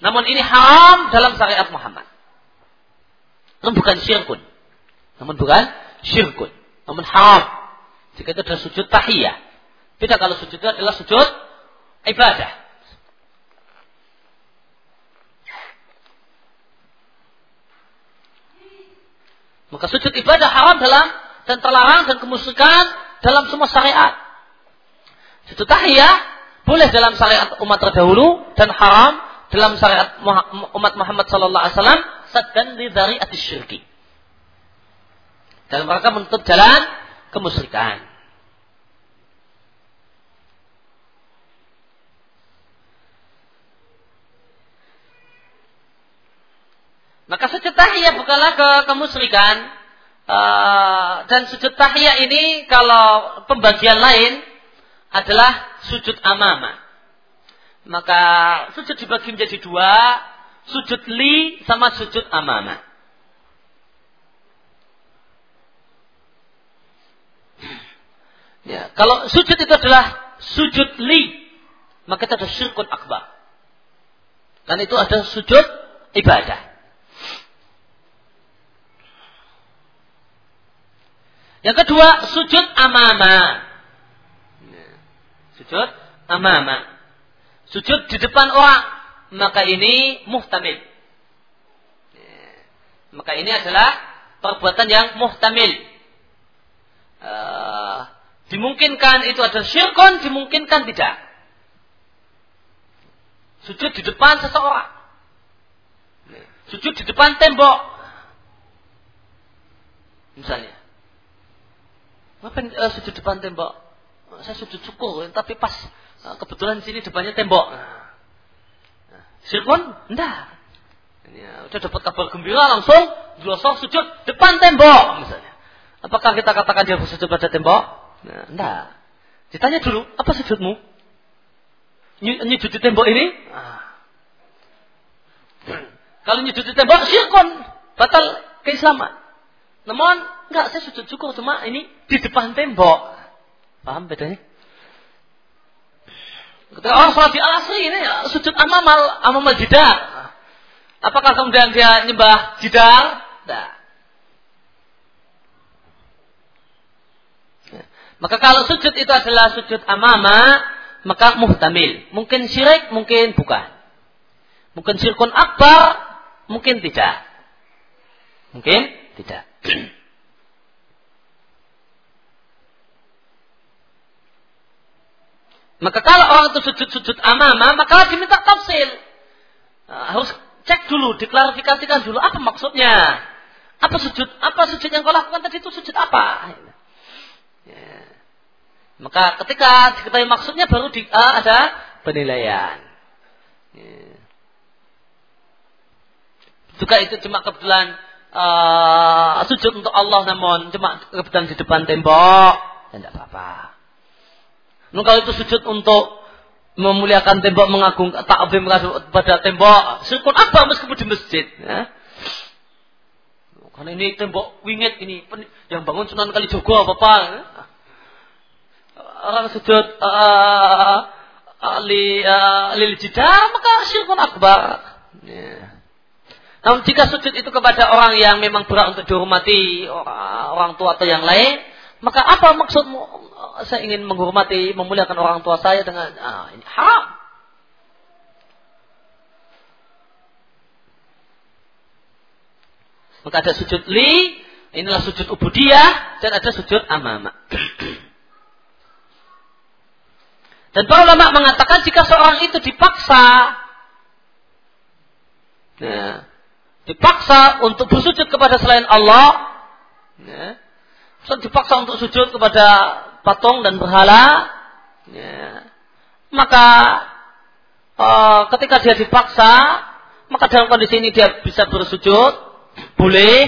Namun ini haram dalam syariat Muhammad. Namun bukan syirkun. Namun bukan syirkun. Namun haram. Jika itu adalah sujud tahiyah. Beda kalau sujud itu adalah sujud ibadah. Maka sujud ibadah haram dalam dan terlarang dan kemusyrikan dalam semua syariat. Sujud tahiyah boleh dalam syariat umat terdahulu dan haram dalam syariat umat Muhammad sallallahu alaihi wasallam saddan li syirki. Dalam rangka menutup jalan kemusyrikan. Maka sujud tahiyah bukanlah ke kemusyrikan, Uh, dan sujud tahiyah ini kalau pembagian lain adalah sujud amama. Maka sujud dibagi menjadi dua, sujud li sama sujud amama. Ya, kalau sujud itu adalah sujud li, maka itu ada syirkun akbar. Dan itu ada sujud ibadah. Yang kedua, sujud amama. Sujud amama. Sujud di depan orang. Maka ini muhtamil. Maka ini adalah perbuatan yang muhtamil. Uh, dimungkinkan itu ada syirkon, dimungkinkan tidak. Sujud di depan seseorang. Sujud di depan tembok. Misalnya. Ngapain uh, sujud depan tembok? Saya sujud syukur, tapi pas uh, kebetulan sini depannya tembok. Nah. Sirkon? Enggak. Ya, udah dapat kabar gembira langsung glosok sujud depan tembok misalnya. Apakah kita katakan dia sujud pada tembok? Nah. Ditanya dulu, apa sujudmu? Nyujud di tembok ini? Nah. Kalau nyujud di tembok, sirkon. Batal keislaman. Namun Enggak, saya sujud syukur cuma ini di depan tembok. Paham bedanya? Ketika orang sholat di al ini sujud amamal, amamal jidar. Apakah kemudian dia nyembah jidar? Tidak. Ya. Maka kalau sujud itu adalah sujud amama, maka muhtamil. Mungkin syirik, mungkin bukan. Mungkin syirkun akbar, mungkin tidak. Mungkin tidak. Maka kalau orang itu sujud-sujud amama, maka diminta tafsir. Nah, harus cek dulu, diklarifikasikan dulu apa maksudnya. Apa sujud? Apa sujud yang kau lakukan tadi itu sujud apa? Ya. Maka ketika diketahui maksudnya baru di, uh, ada penilaian. Ya. Juga itu cuma kebetulan uh, sujud untuk Allah namun cuma kebetulan di depan tembok, ya tidak apa-apa. Nah, kalau itu sujud untuk memuliakan tembok mengagung takbim pada tembok, sirkun apa meskipun di masjid. Ya. Karena ini tembok wingit ini yang bangun Sunan Kalijogo apa apa. Ya. Orang sujud uh, li, uh, jidah maka syirkun akbar. Ya. Namun jika sujud itu kepada orang yang memang berat untuk dihormati, orang, orang tua atau yang lain, maka apa maksudmu? Saya ingin menghormati, memuliakan orang tua saya dengan ah, ini haram. Maka ada sujud li, inilah sujud ubudiyah, dan ada sujud amama. Dan para ulama mengatakan jika seorang itu dipaksa, ya, dipaksa untuk bersujud kepada selain Allah, ya, dipaksa untuk sujud kepada patung dan berhala, ya, maka uh, ketika dia dipaksa, maka dalam kondisi ini dia bisa bersujud, boleh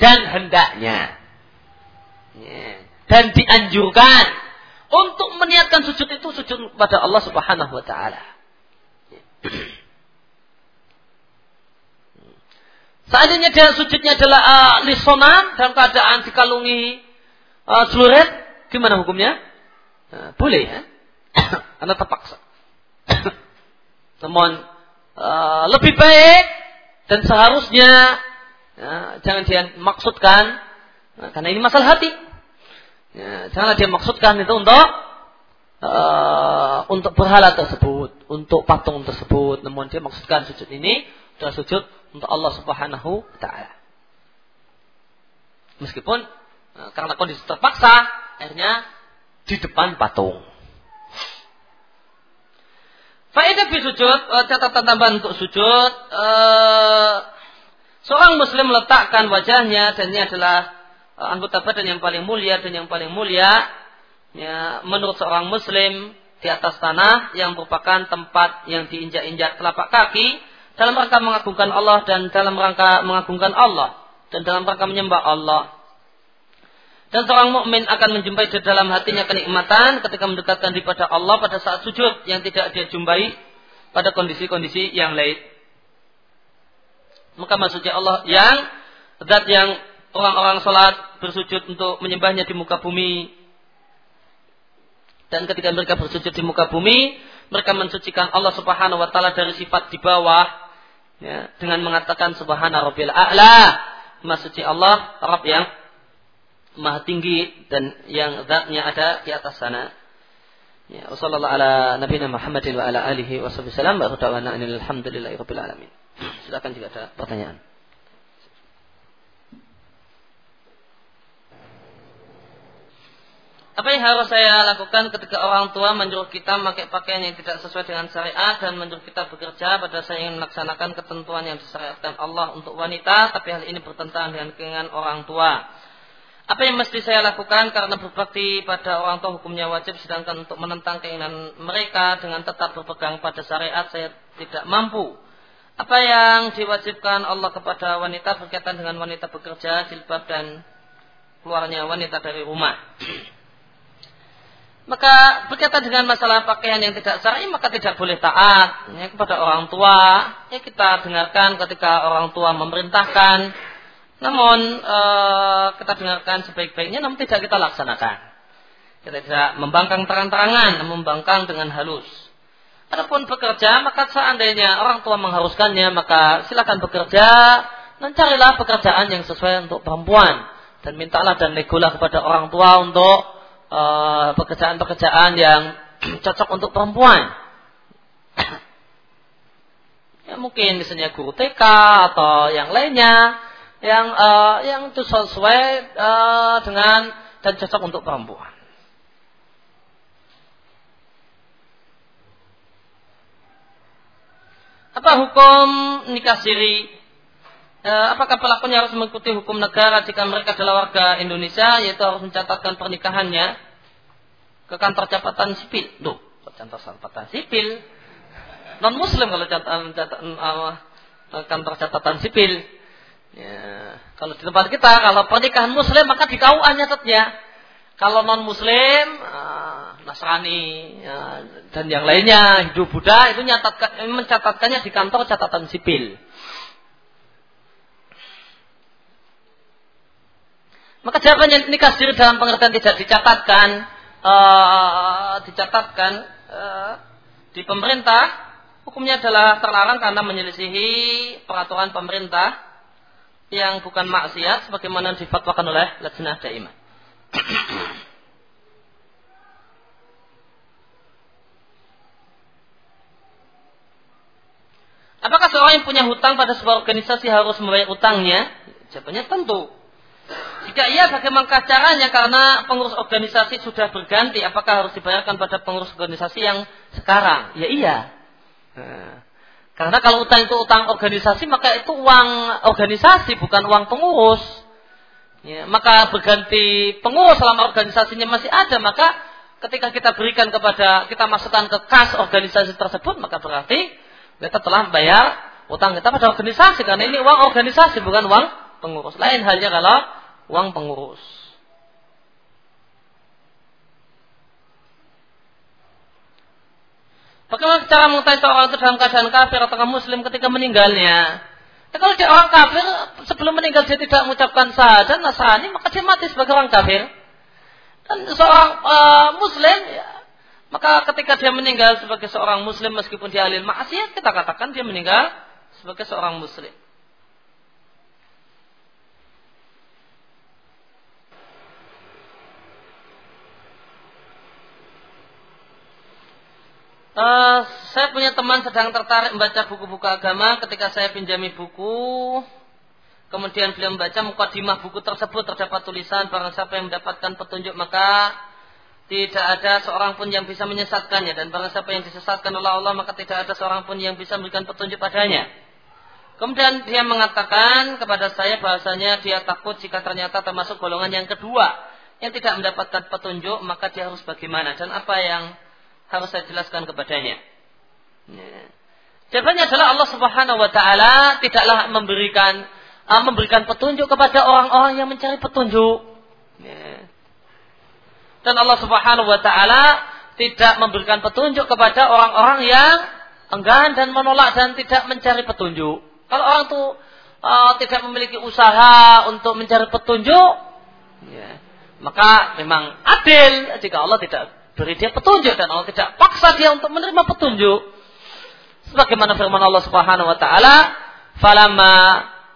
dan hendaknya, ya, dan dianjurkan untuk meniatkan sujud itu sujud kepada Allah Subhanahu Wa Taala. Ya. Seandainya dia sujudnya adalah uh, lisonan dalam keadaan dikalungi uh, celurit, gimana hukumnya? Uh, boleh ya, karena terpaksa. Namun uh, lebih baik dan seharusnya ya, jangan dia maksudkan nah, karena ini masalah hati. Ya, janganlah dia maksudkan itu untuk uh, untuk berhala tersebut, untuk patung tersebut. Namun dia maksudkan sujud ini adalah sujud untuk Allah Subhanahu wa taala. Meskipun e, karena kondisi terpaksa akhirnya di depan patung. Faedah fi sujud, e, catatan tambahan untuk sujud, uh, seorang muslim meletakkan wajahnya dan ini adalah anggota badan yang paling mulia dan yang paling mulia ya, menurut seorang muslim di atas tanah yang merupakan tempat yang diinjak-injak telapak kaki dalam rangka mengagungkan Allah dan dalam rangka mengagungkan Allah dan dalam rangka menyembah Allah. Dan seorang mukmin akan menjumpai di dalam hatinya kenikmatan ketika mendekatkan diri pada Allah pada saat sujud yang tidak dia jumpai pada kondisi-kondisi yang lain. Maka maksudnya Allah yang zat yang orang-orang salat bersujud untuk menyembahnya di muka bumi dan ketika mereka bersujud di muka bumi mereka mensucikan Allah Subhanahu wa taala dari sifat di bawah ya, dengan mengatakan subhana rabbil a'la maksudnya Allah Rabb yang maha tinggi dan yang zatnya ada di atas sana. Ya wasallallahu ala nabiyina Muhammadin wa ala alihi wasallam wa alhamdulillahi rabbil alamin. Silakan jika ada pertanyaan. Apa yang harus saya lakukan ketika orang tua menyuruh kita memakai pakaian yang tidak sesuai dengan syariat dan menyuruh kita bekerja pada saya ingin melaksanakan ketentuan yang disyariatkan Allah untuk wanita, tapi hal ini bertentangan dengan keinginan orang tua. Apa yang mesti saya lakukan karena berbakti pada orang tua hukumnya wajib sedangkan untuk menentang keinginan mereka dengan tetap berpegang pada syariat saya tidak mampu. Apa yang diwajibkan Allah kepada wanita berkaitan dengan wanita bekerja, jilbab dan keluarnya wanita dari rumah. Maka berkaitan dengan masalah pakaian yang tidak syar'i maka tidak boleh taat ya, kepada orang tua. Ya kita dengarkan ketika orang tua memerintahkan. Namun e, kita dengarkan sebaik-baiknya namun tidak kita laksanakan. Kita tidak membangkang terang-terangan, membangkang dengan halus. Adapun bekerja, maka seandainya orang tua mengharuskannya, maka silakan bekerja dan carilah pekerjaan yang sesuai untuk perempuan dan mintalah dan negolah kepada orang tua untuk Eh, pekerjaan-pekerjaan yang cocok untuk perempuan. ya mungkin misalnya guru TK atau yang lainnya yang uh, yang itu sesuai uh, dengan dan cocok untuk perempuan. Apa hukum nikah siri? apakah pelakunya harus mengikuti hukum negara jika mereka adalah warga Indonesia, yaitu harus mencatatkan pernikahannya? ke kantor catatan sipil. Loh, kantor catatan sipil. Non muslim kalau catatan, catatan uh, kantor catatan sipil. Ya, kalau di tempat kita kalau pernikahan muslim maka di KUA nyatetnya. Kalau non muslim uh, Nasrani uh, dan yang lainnya hidup Buddha itu nyatatkan mencatatkannya di kantor catatan sipil. Maka jawabannya nikah siri dalam pengertian tidak dicatatkan, uh, dicatatkan uh, di pemerintah, hukumnya adalah terlarang karena menyelisihi peraturan pemerintah yang bukan maksiat sebagaimana difatwakan oleh Lajnah Daimah. Apakah seorang yang punya hutang pada sebuah organisasi harus membayar hutangnya? Jawabannya tentu. Jika iya, bagaimana caranya? Karena pengurus organisasi sudah berganti. Apakah harus dibayarkan pada pengurus organisasi yang sekarang? Ya iya. Nah, karena kalau utang itu utang organisasi, maka itu uang organisasi, bukan uang pengurus. Ya, maka berganti pengurus selama organisasinya masih ada, maka ketika kita berikan kepada, kita masukkan ke kas organisasi tersebut, maka berarti kita telah membayar utang kita pada organisasi. Karena ini uang organisasi, bukan uang pengurus. Lain halnya kalau uang pengurus. Bagaimana cara mengetahui seorang itu dalam keadaan kafir atau muslim ketika meninggalnya? Ya, kalau dia orang kafir, sebelum meninggal dia tidak mengucapkan syahadat Nasrani, maka dia mati sebagai orang kafir. Dan seorang uh, muslim, ya, maka ketika dia meninggal sebagai seorang muslim meskipun dia alil maksiat, kita katakan dia meninggal sebagai seorang muslim. Uh, saya punya teman sedang tertarik membaca buku-buku agama. Ketika saya pinjami buku, kemudian beliau membaca mukadimah buku tersebut terdapat tulisan barang siapa yang mendapatkan petunjuk maka tidak ada seorang pun yang bisa menyesatkannya dan barang siapa yang disesatkan oleh Allah maka tidak ada seorang pun yang bisa memberikan petunjuk padanya. Kemudian dia mengatakan kepada saya bahasanya dia takut jika ternyata termasuk golongan yang kedua yang tidak mendapatkan petunjuk maka dia harus bagaimana dan apa yang harus saya jelaskan kepadanya. Ya. Jawabannya adalah Allah Subhanahu wa taala tidaklah memberikan uh, memberikan petunjuk kepada orang-orang yang mencari petunjuk. Ya. Dan Allah Subhanahu wa taala tidak memberikan petunjuk kepada orang-orang yang enggan dan menolak dan tidak mencari petunjuk. Kalau orang itu uh, tidak memiliki usaha untuk mencari petunjuk, ya, maka memang adil jika Allah tidak beri dia petunjuk dan Allah tidak paksa dia untuk menerima petunjuk. Sebagaimana firman Allah Subhanahu wa taala, "Falamma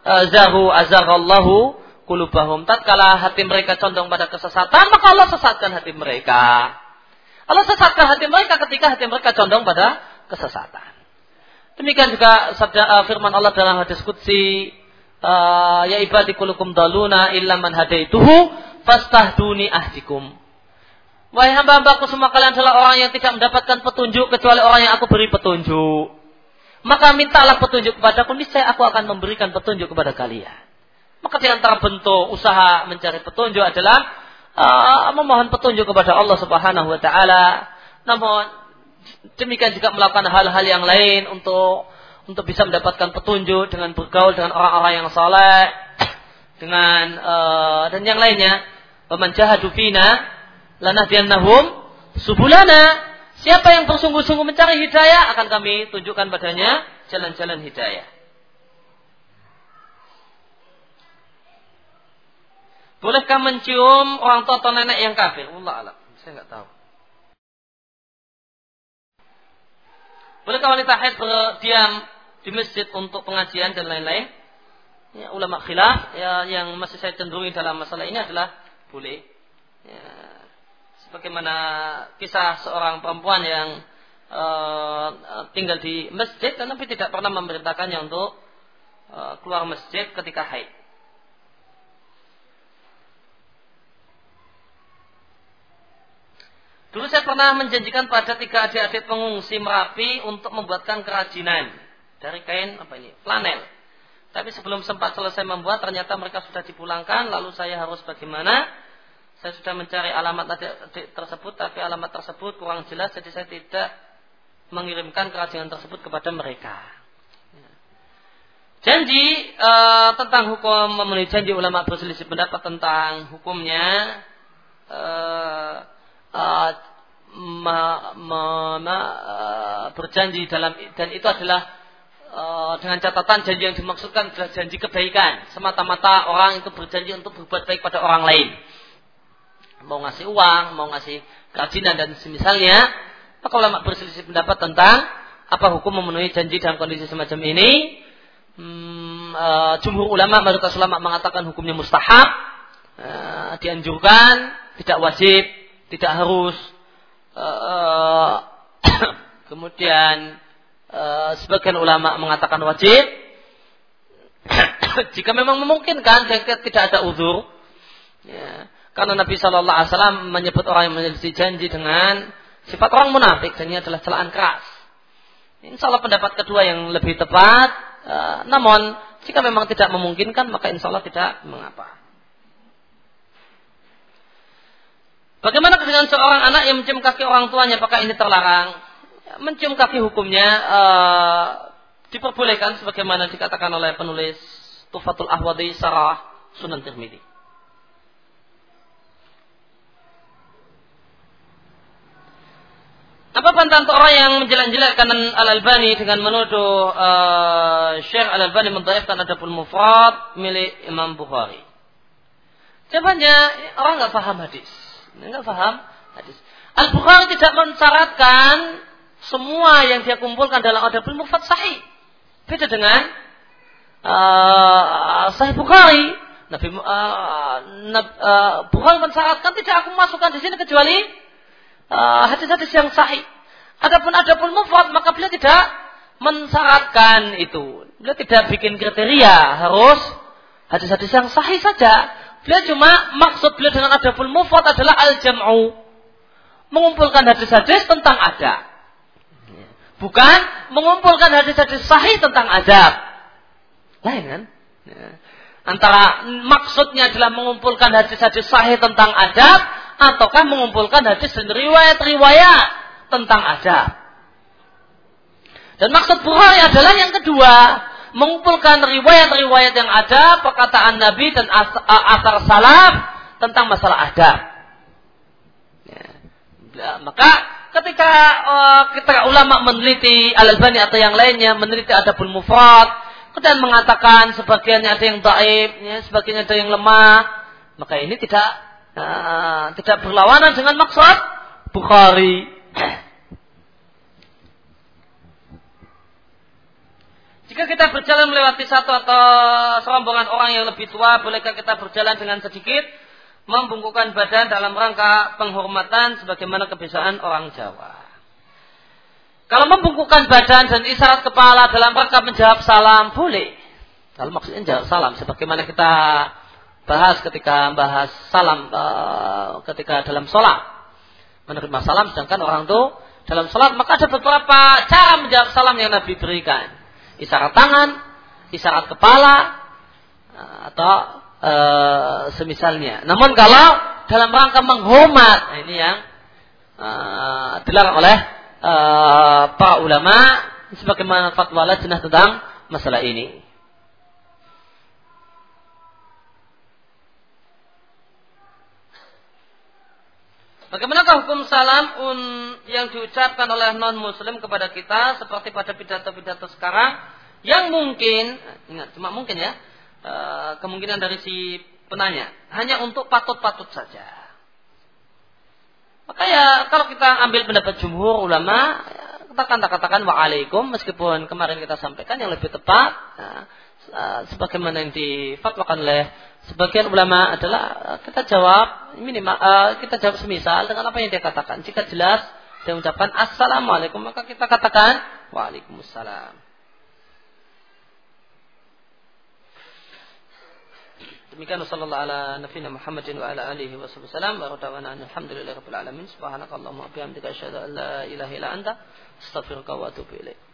eh, zahu azaghallahu kulubahum." Tatkala hati mereka condong pada kesesatan, maka Allah sesatkan hati mereka. Allah sesatkan hati mereka ketika hati mereka condong pada kesesatan. Demikian juga sabda uh, firman Allah dalam hadis qudsi, uh, "Ya ibadi kulukum daluna illa man hadaituhu fastahduni ahdikum." Wahai hamba-hambaku semua kalian adalah orang yang tidak mendapatkan petunjuk kecuali orang yang aku beri petunjuk. Maka mintalah petunjuk kepadaku, niscaya aku akan memberikan petunjuk kepada kalian. Maka di antara bentuk usaha mencari petunjuk adalah uh, memohon petunjuk kepada Allah Subhanahu wa taala. Namun demikian juga melakukan hal-hal yang lain untuk untuk bisa mendapatkan petunjuk dengan bergaul dengan orang-orang yang saleh dengan uh, dan yang lainnya. Waman lanahdiyannahum subulana. Siapa yang bersungguh-sungguh mencari hidayah akan kami tunjukkan padanya jalan-jalan hidayah. Bolehkah mencium orang tua atau nenek yang kafir? Allah alam. Saya nggak tahu. Bolehkah wanita haid berdiam di masjid untuk pengajian dan lain-lain? Ya, ulama khilaf ya, yang masih saya cenderungi dalam masalah ini adalah boleh. Ya, bagaimana kisah seorang perempuan yang uh, tinggal di masjid tapi tidak pernah memerintahkannya untuk uh, keluar masjid ketika haid. Dulu saya pernah menjanjikan pada tiga adik-adik pengungsi Merapi untuk membuatkan kerajinan dari kain apa ini flanel. Tapi sebelum sempat selesai membuat ternyata mereka sudah dipulangkan lalu saya harus bagaimana? Saya sudah mencari alamat tersebut, tapi alamat tersebut kurang jelas, jadi saya tidak mengirimkan kerajinan tersebut kepada mereka. Janji e, tentang hukum memenuhi janji ulama berselisih pendapat tentang hukumnya e, e, me, me, me, e, berjanji dalam dan itu adalah e, dengan catatan janji yang dimaksudkan adalah janji kebaikan. Semata-mata orang itu berjanji untuk berbuat baik pada orang lain. Mau ngasih uang, mau ngasih kerajinan dan semisalnya, maka ulama berselisih pendapat tentang apa hukum memenuhi janji dalam kondisi semacam ini. Hmm, uh, jumhur ulama mayoritas ulama mengatakan hukumnya mustahab uh, dianjurkan tidak wajib tidak harus uh, kemudian uh, sebagian ulama mengatakan wajib. Jika memang memungkinkan tidak ada uzur. Ya, karena Nabi Shallallahu Alaihi Wasallam menyebut orang yang menyelisih janji dengan sifat orang munafik dan ini adalah celaan keras. Insya Allah pendapat kedua yang lebih tepat Eh, namun jika memang tidak memungkinkan maka insya Allah tidak mengapa. Bagaimana dengan seorang anak yang mencium kaki orang tuanya? Apakah ini terlarang? Mencium kaki hukumnya uh, diperbolehkan sebagaimana dikatakan oleh penulis Tufatul Ahwadi Sarah Sunan Tirmidzi. Apa bantahan orang yang menjelek-jelekkan Al-Albani dengan menuduh uh, Syekh Al-Albani mendhaifkan Adabul Mufrad milik Imam Bukhari? Jawabannya orang nggak paham hadis, nggak paham hadis. Al-Bukhari tidak mensyaratkan semua yang dia kumpulkan dalam Adabul Mufrad sahih. Beda dengan uh, Sahih Bukhari. Nabi uh, Nab, uh, Bukhari mensyaratkan tidak aku masukkan di sini kecuali Eh, hadis-hadis uh, yang sahih. Adapun adapun mufrad maka beliau tidak mensyaratkan itu. Beliau tidak bikin kriteria harus hadis-hadis yang sahih saja. Beliau cuma maksud beliau dengan adapun mufrad adalah al-jam'u. Mengumpulkan hadis-hadis tentang adab. Bukan mengumpulkan hadis-hadis sahih tentang adab. Lain kan? Ya. Antara maksudnya adalah mengumpulkan hadis-hadis sahih tentang adab ataukah mengumpulkan hadis dan riwayat-riwayat tentang adab. Dan maksud Bukhari adalah yang kedua, mengumpulkan riwayat-riwayat yang ada, perkataan Nabi dan asar salaf tentang masalah adab. Ya. Maka ketika uh, kita ulama meneliti Al-Albani atau yang lainnya meneliti adabul mufrad, kemudian mengatakan sebagiannya ada yang daib, ya, sebagiannya ada yang lemah, maka ini tidak Nah, tidak berlawanan dengan maksud Bukhari. Jika kita berjalan melewati satu atau serombongan orang yang lebih tua, bolehkah kita berjalan dengan sedikit membungkukkan badan dalam rangka penghormatan sebagaimana kebiasaan orang Jawa? Kalau membungkukkan badan dan isyarat kepala dalam rangka menjawab salam, boleh. Kalau maksudnya jawab salam, sebagaimana kita bahas ketika bahas salam uh, ketika dalam sholat. Menerima salam sedangkan orang itu dalam sholat maka ada beberapa cara menjawab salam yang Nabi berikan. Isyarat tangan isyarat kepala uh, atau uh, semisalnya. Namun kalau dalam rangka menghormat nah ini yang uh, dilarang oleh uh, para ulama sebagaimana fatwa lajnah tentang masalah ini Bagaimanakah hukum salam un yang diucapkan oleh non muslim kepada kita seperti pada pidato-pidato sekarang yang mungkin ingat cuma mungkin ya e, kemungkinan dari si penanya hanya untuk patut-patut saja. Maka ya kalau kita ambil pendapat jumhur ulama ya, kita katakan katakan waalaikum meskipun kemarin kita sampaikan yang lebih tepat ya, sebagaimana yang difatwakan oleh Sebagian ulama adalah eh, kita jawab minimal uh, kita jawab semisal dengan apa yang dia katakan. Jika jelas dia mengucapkan assalamualaikum maka kita katakan waalaikumsalam. Demikian sallallahu ala nabiyina Muhammadin wa ala alihi wa sallam wa radwana alhamdulillahi rabbil alamin subhanakallahumma wa bihamdika asyhadu an la ilaha illa anta astaghfiruka wa atubu ilaik.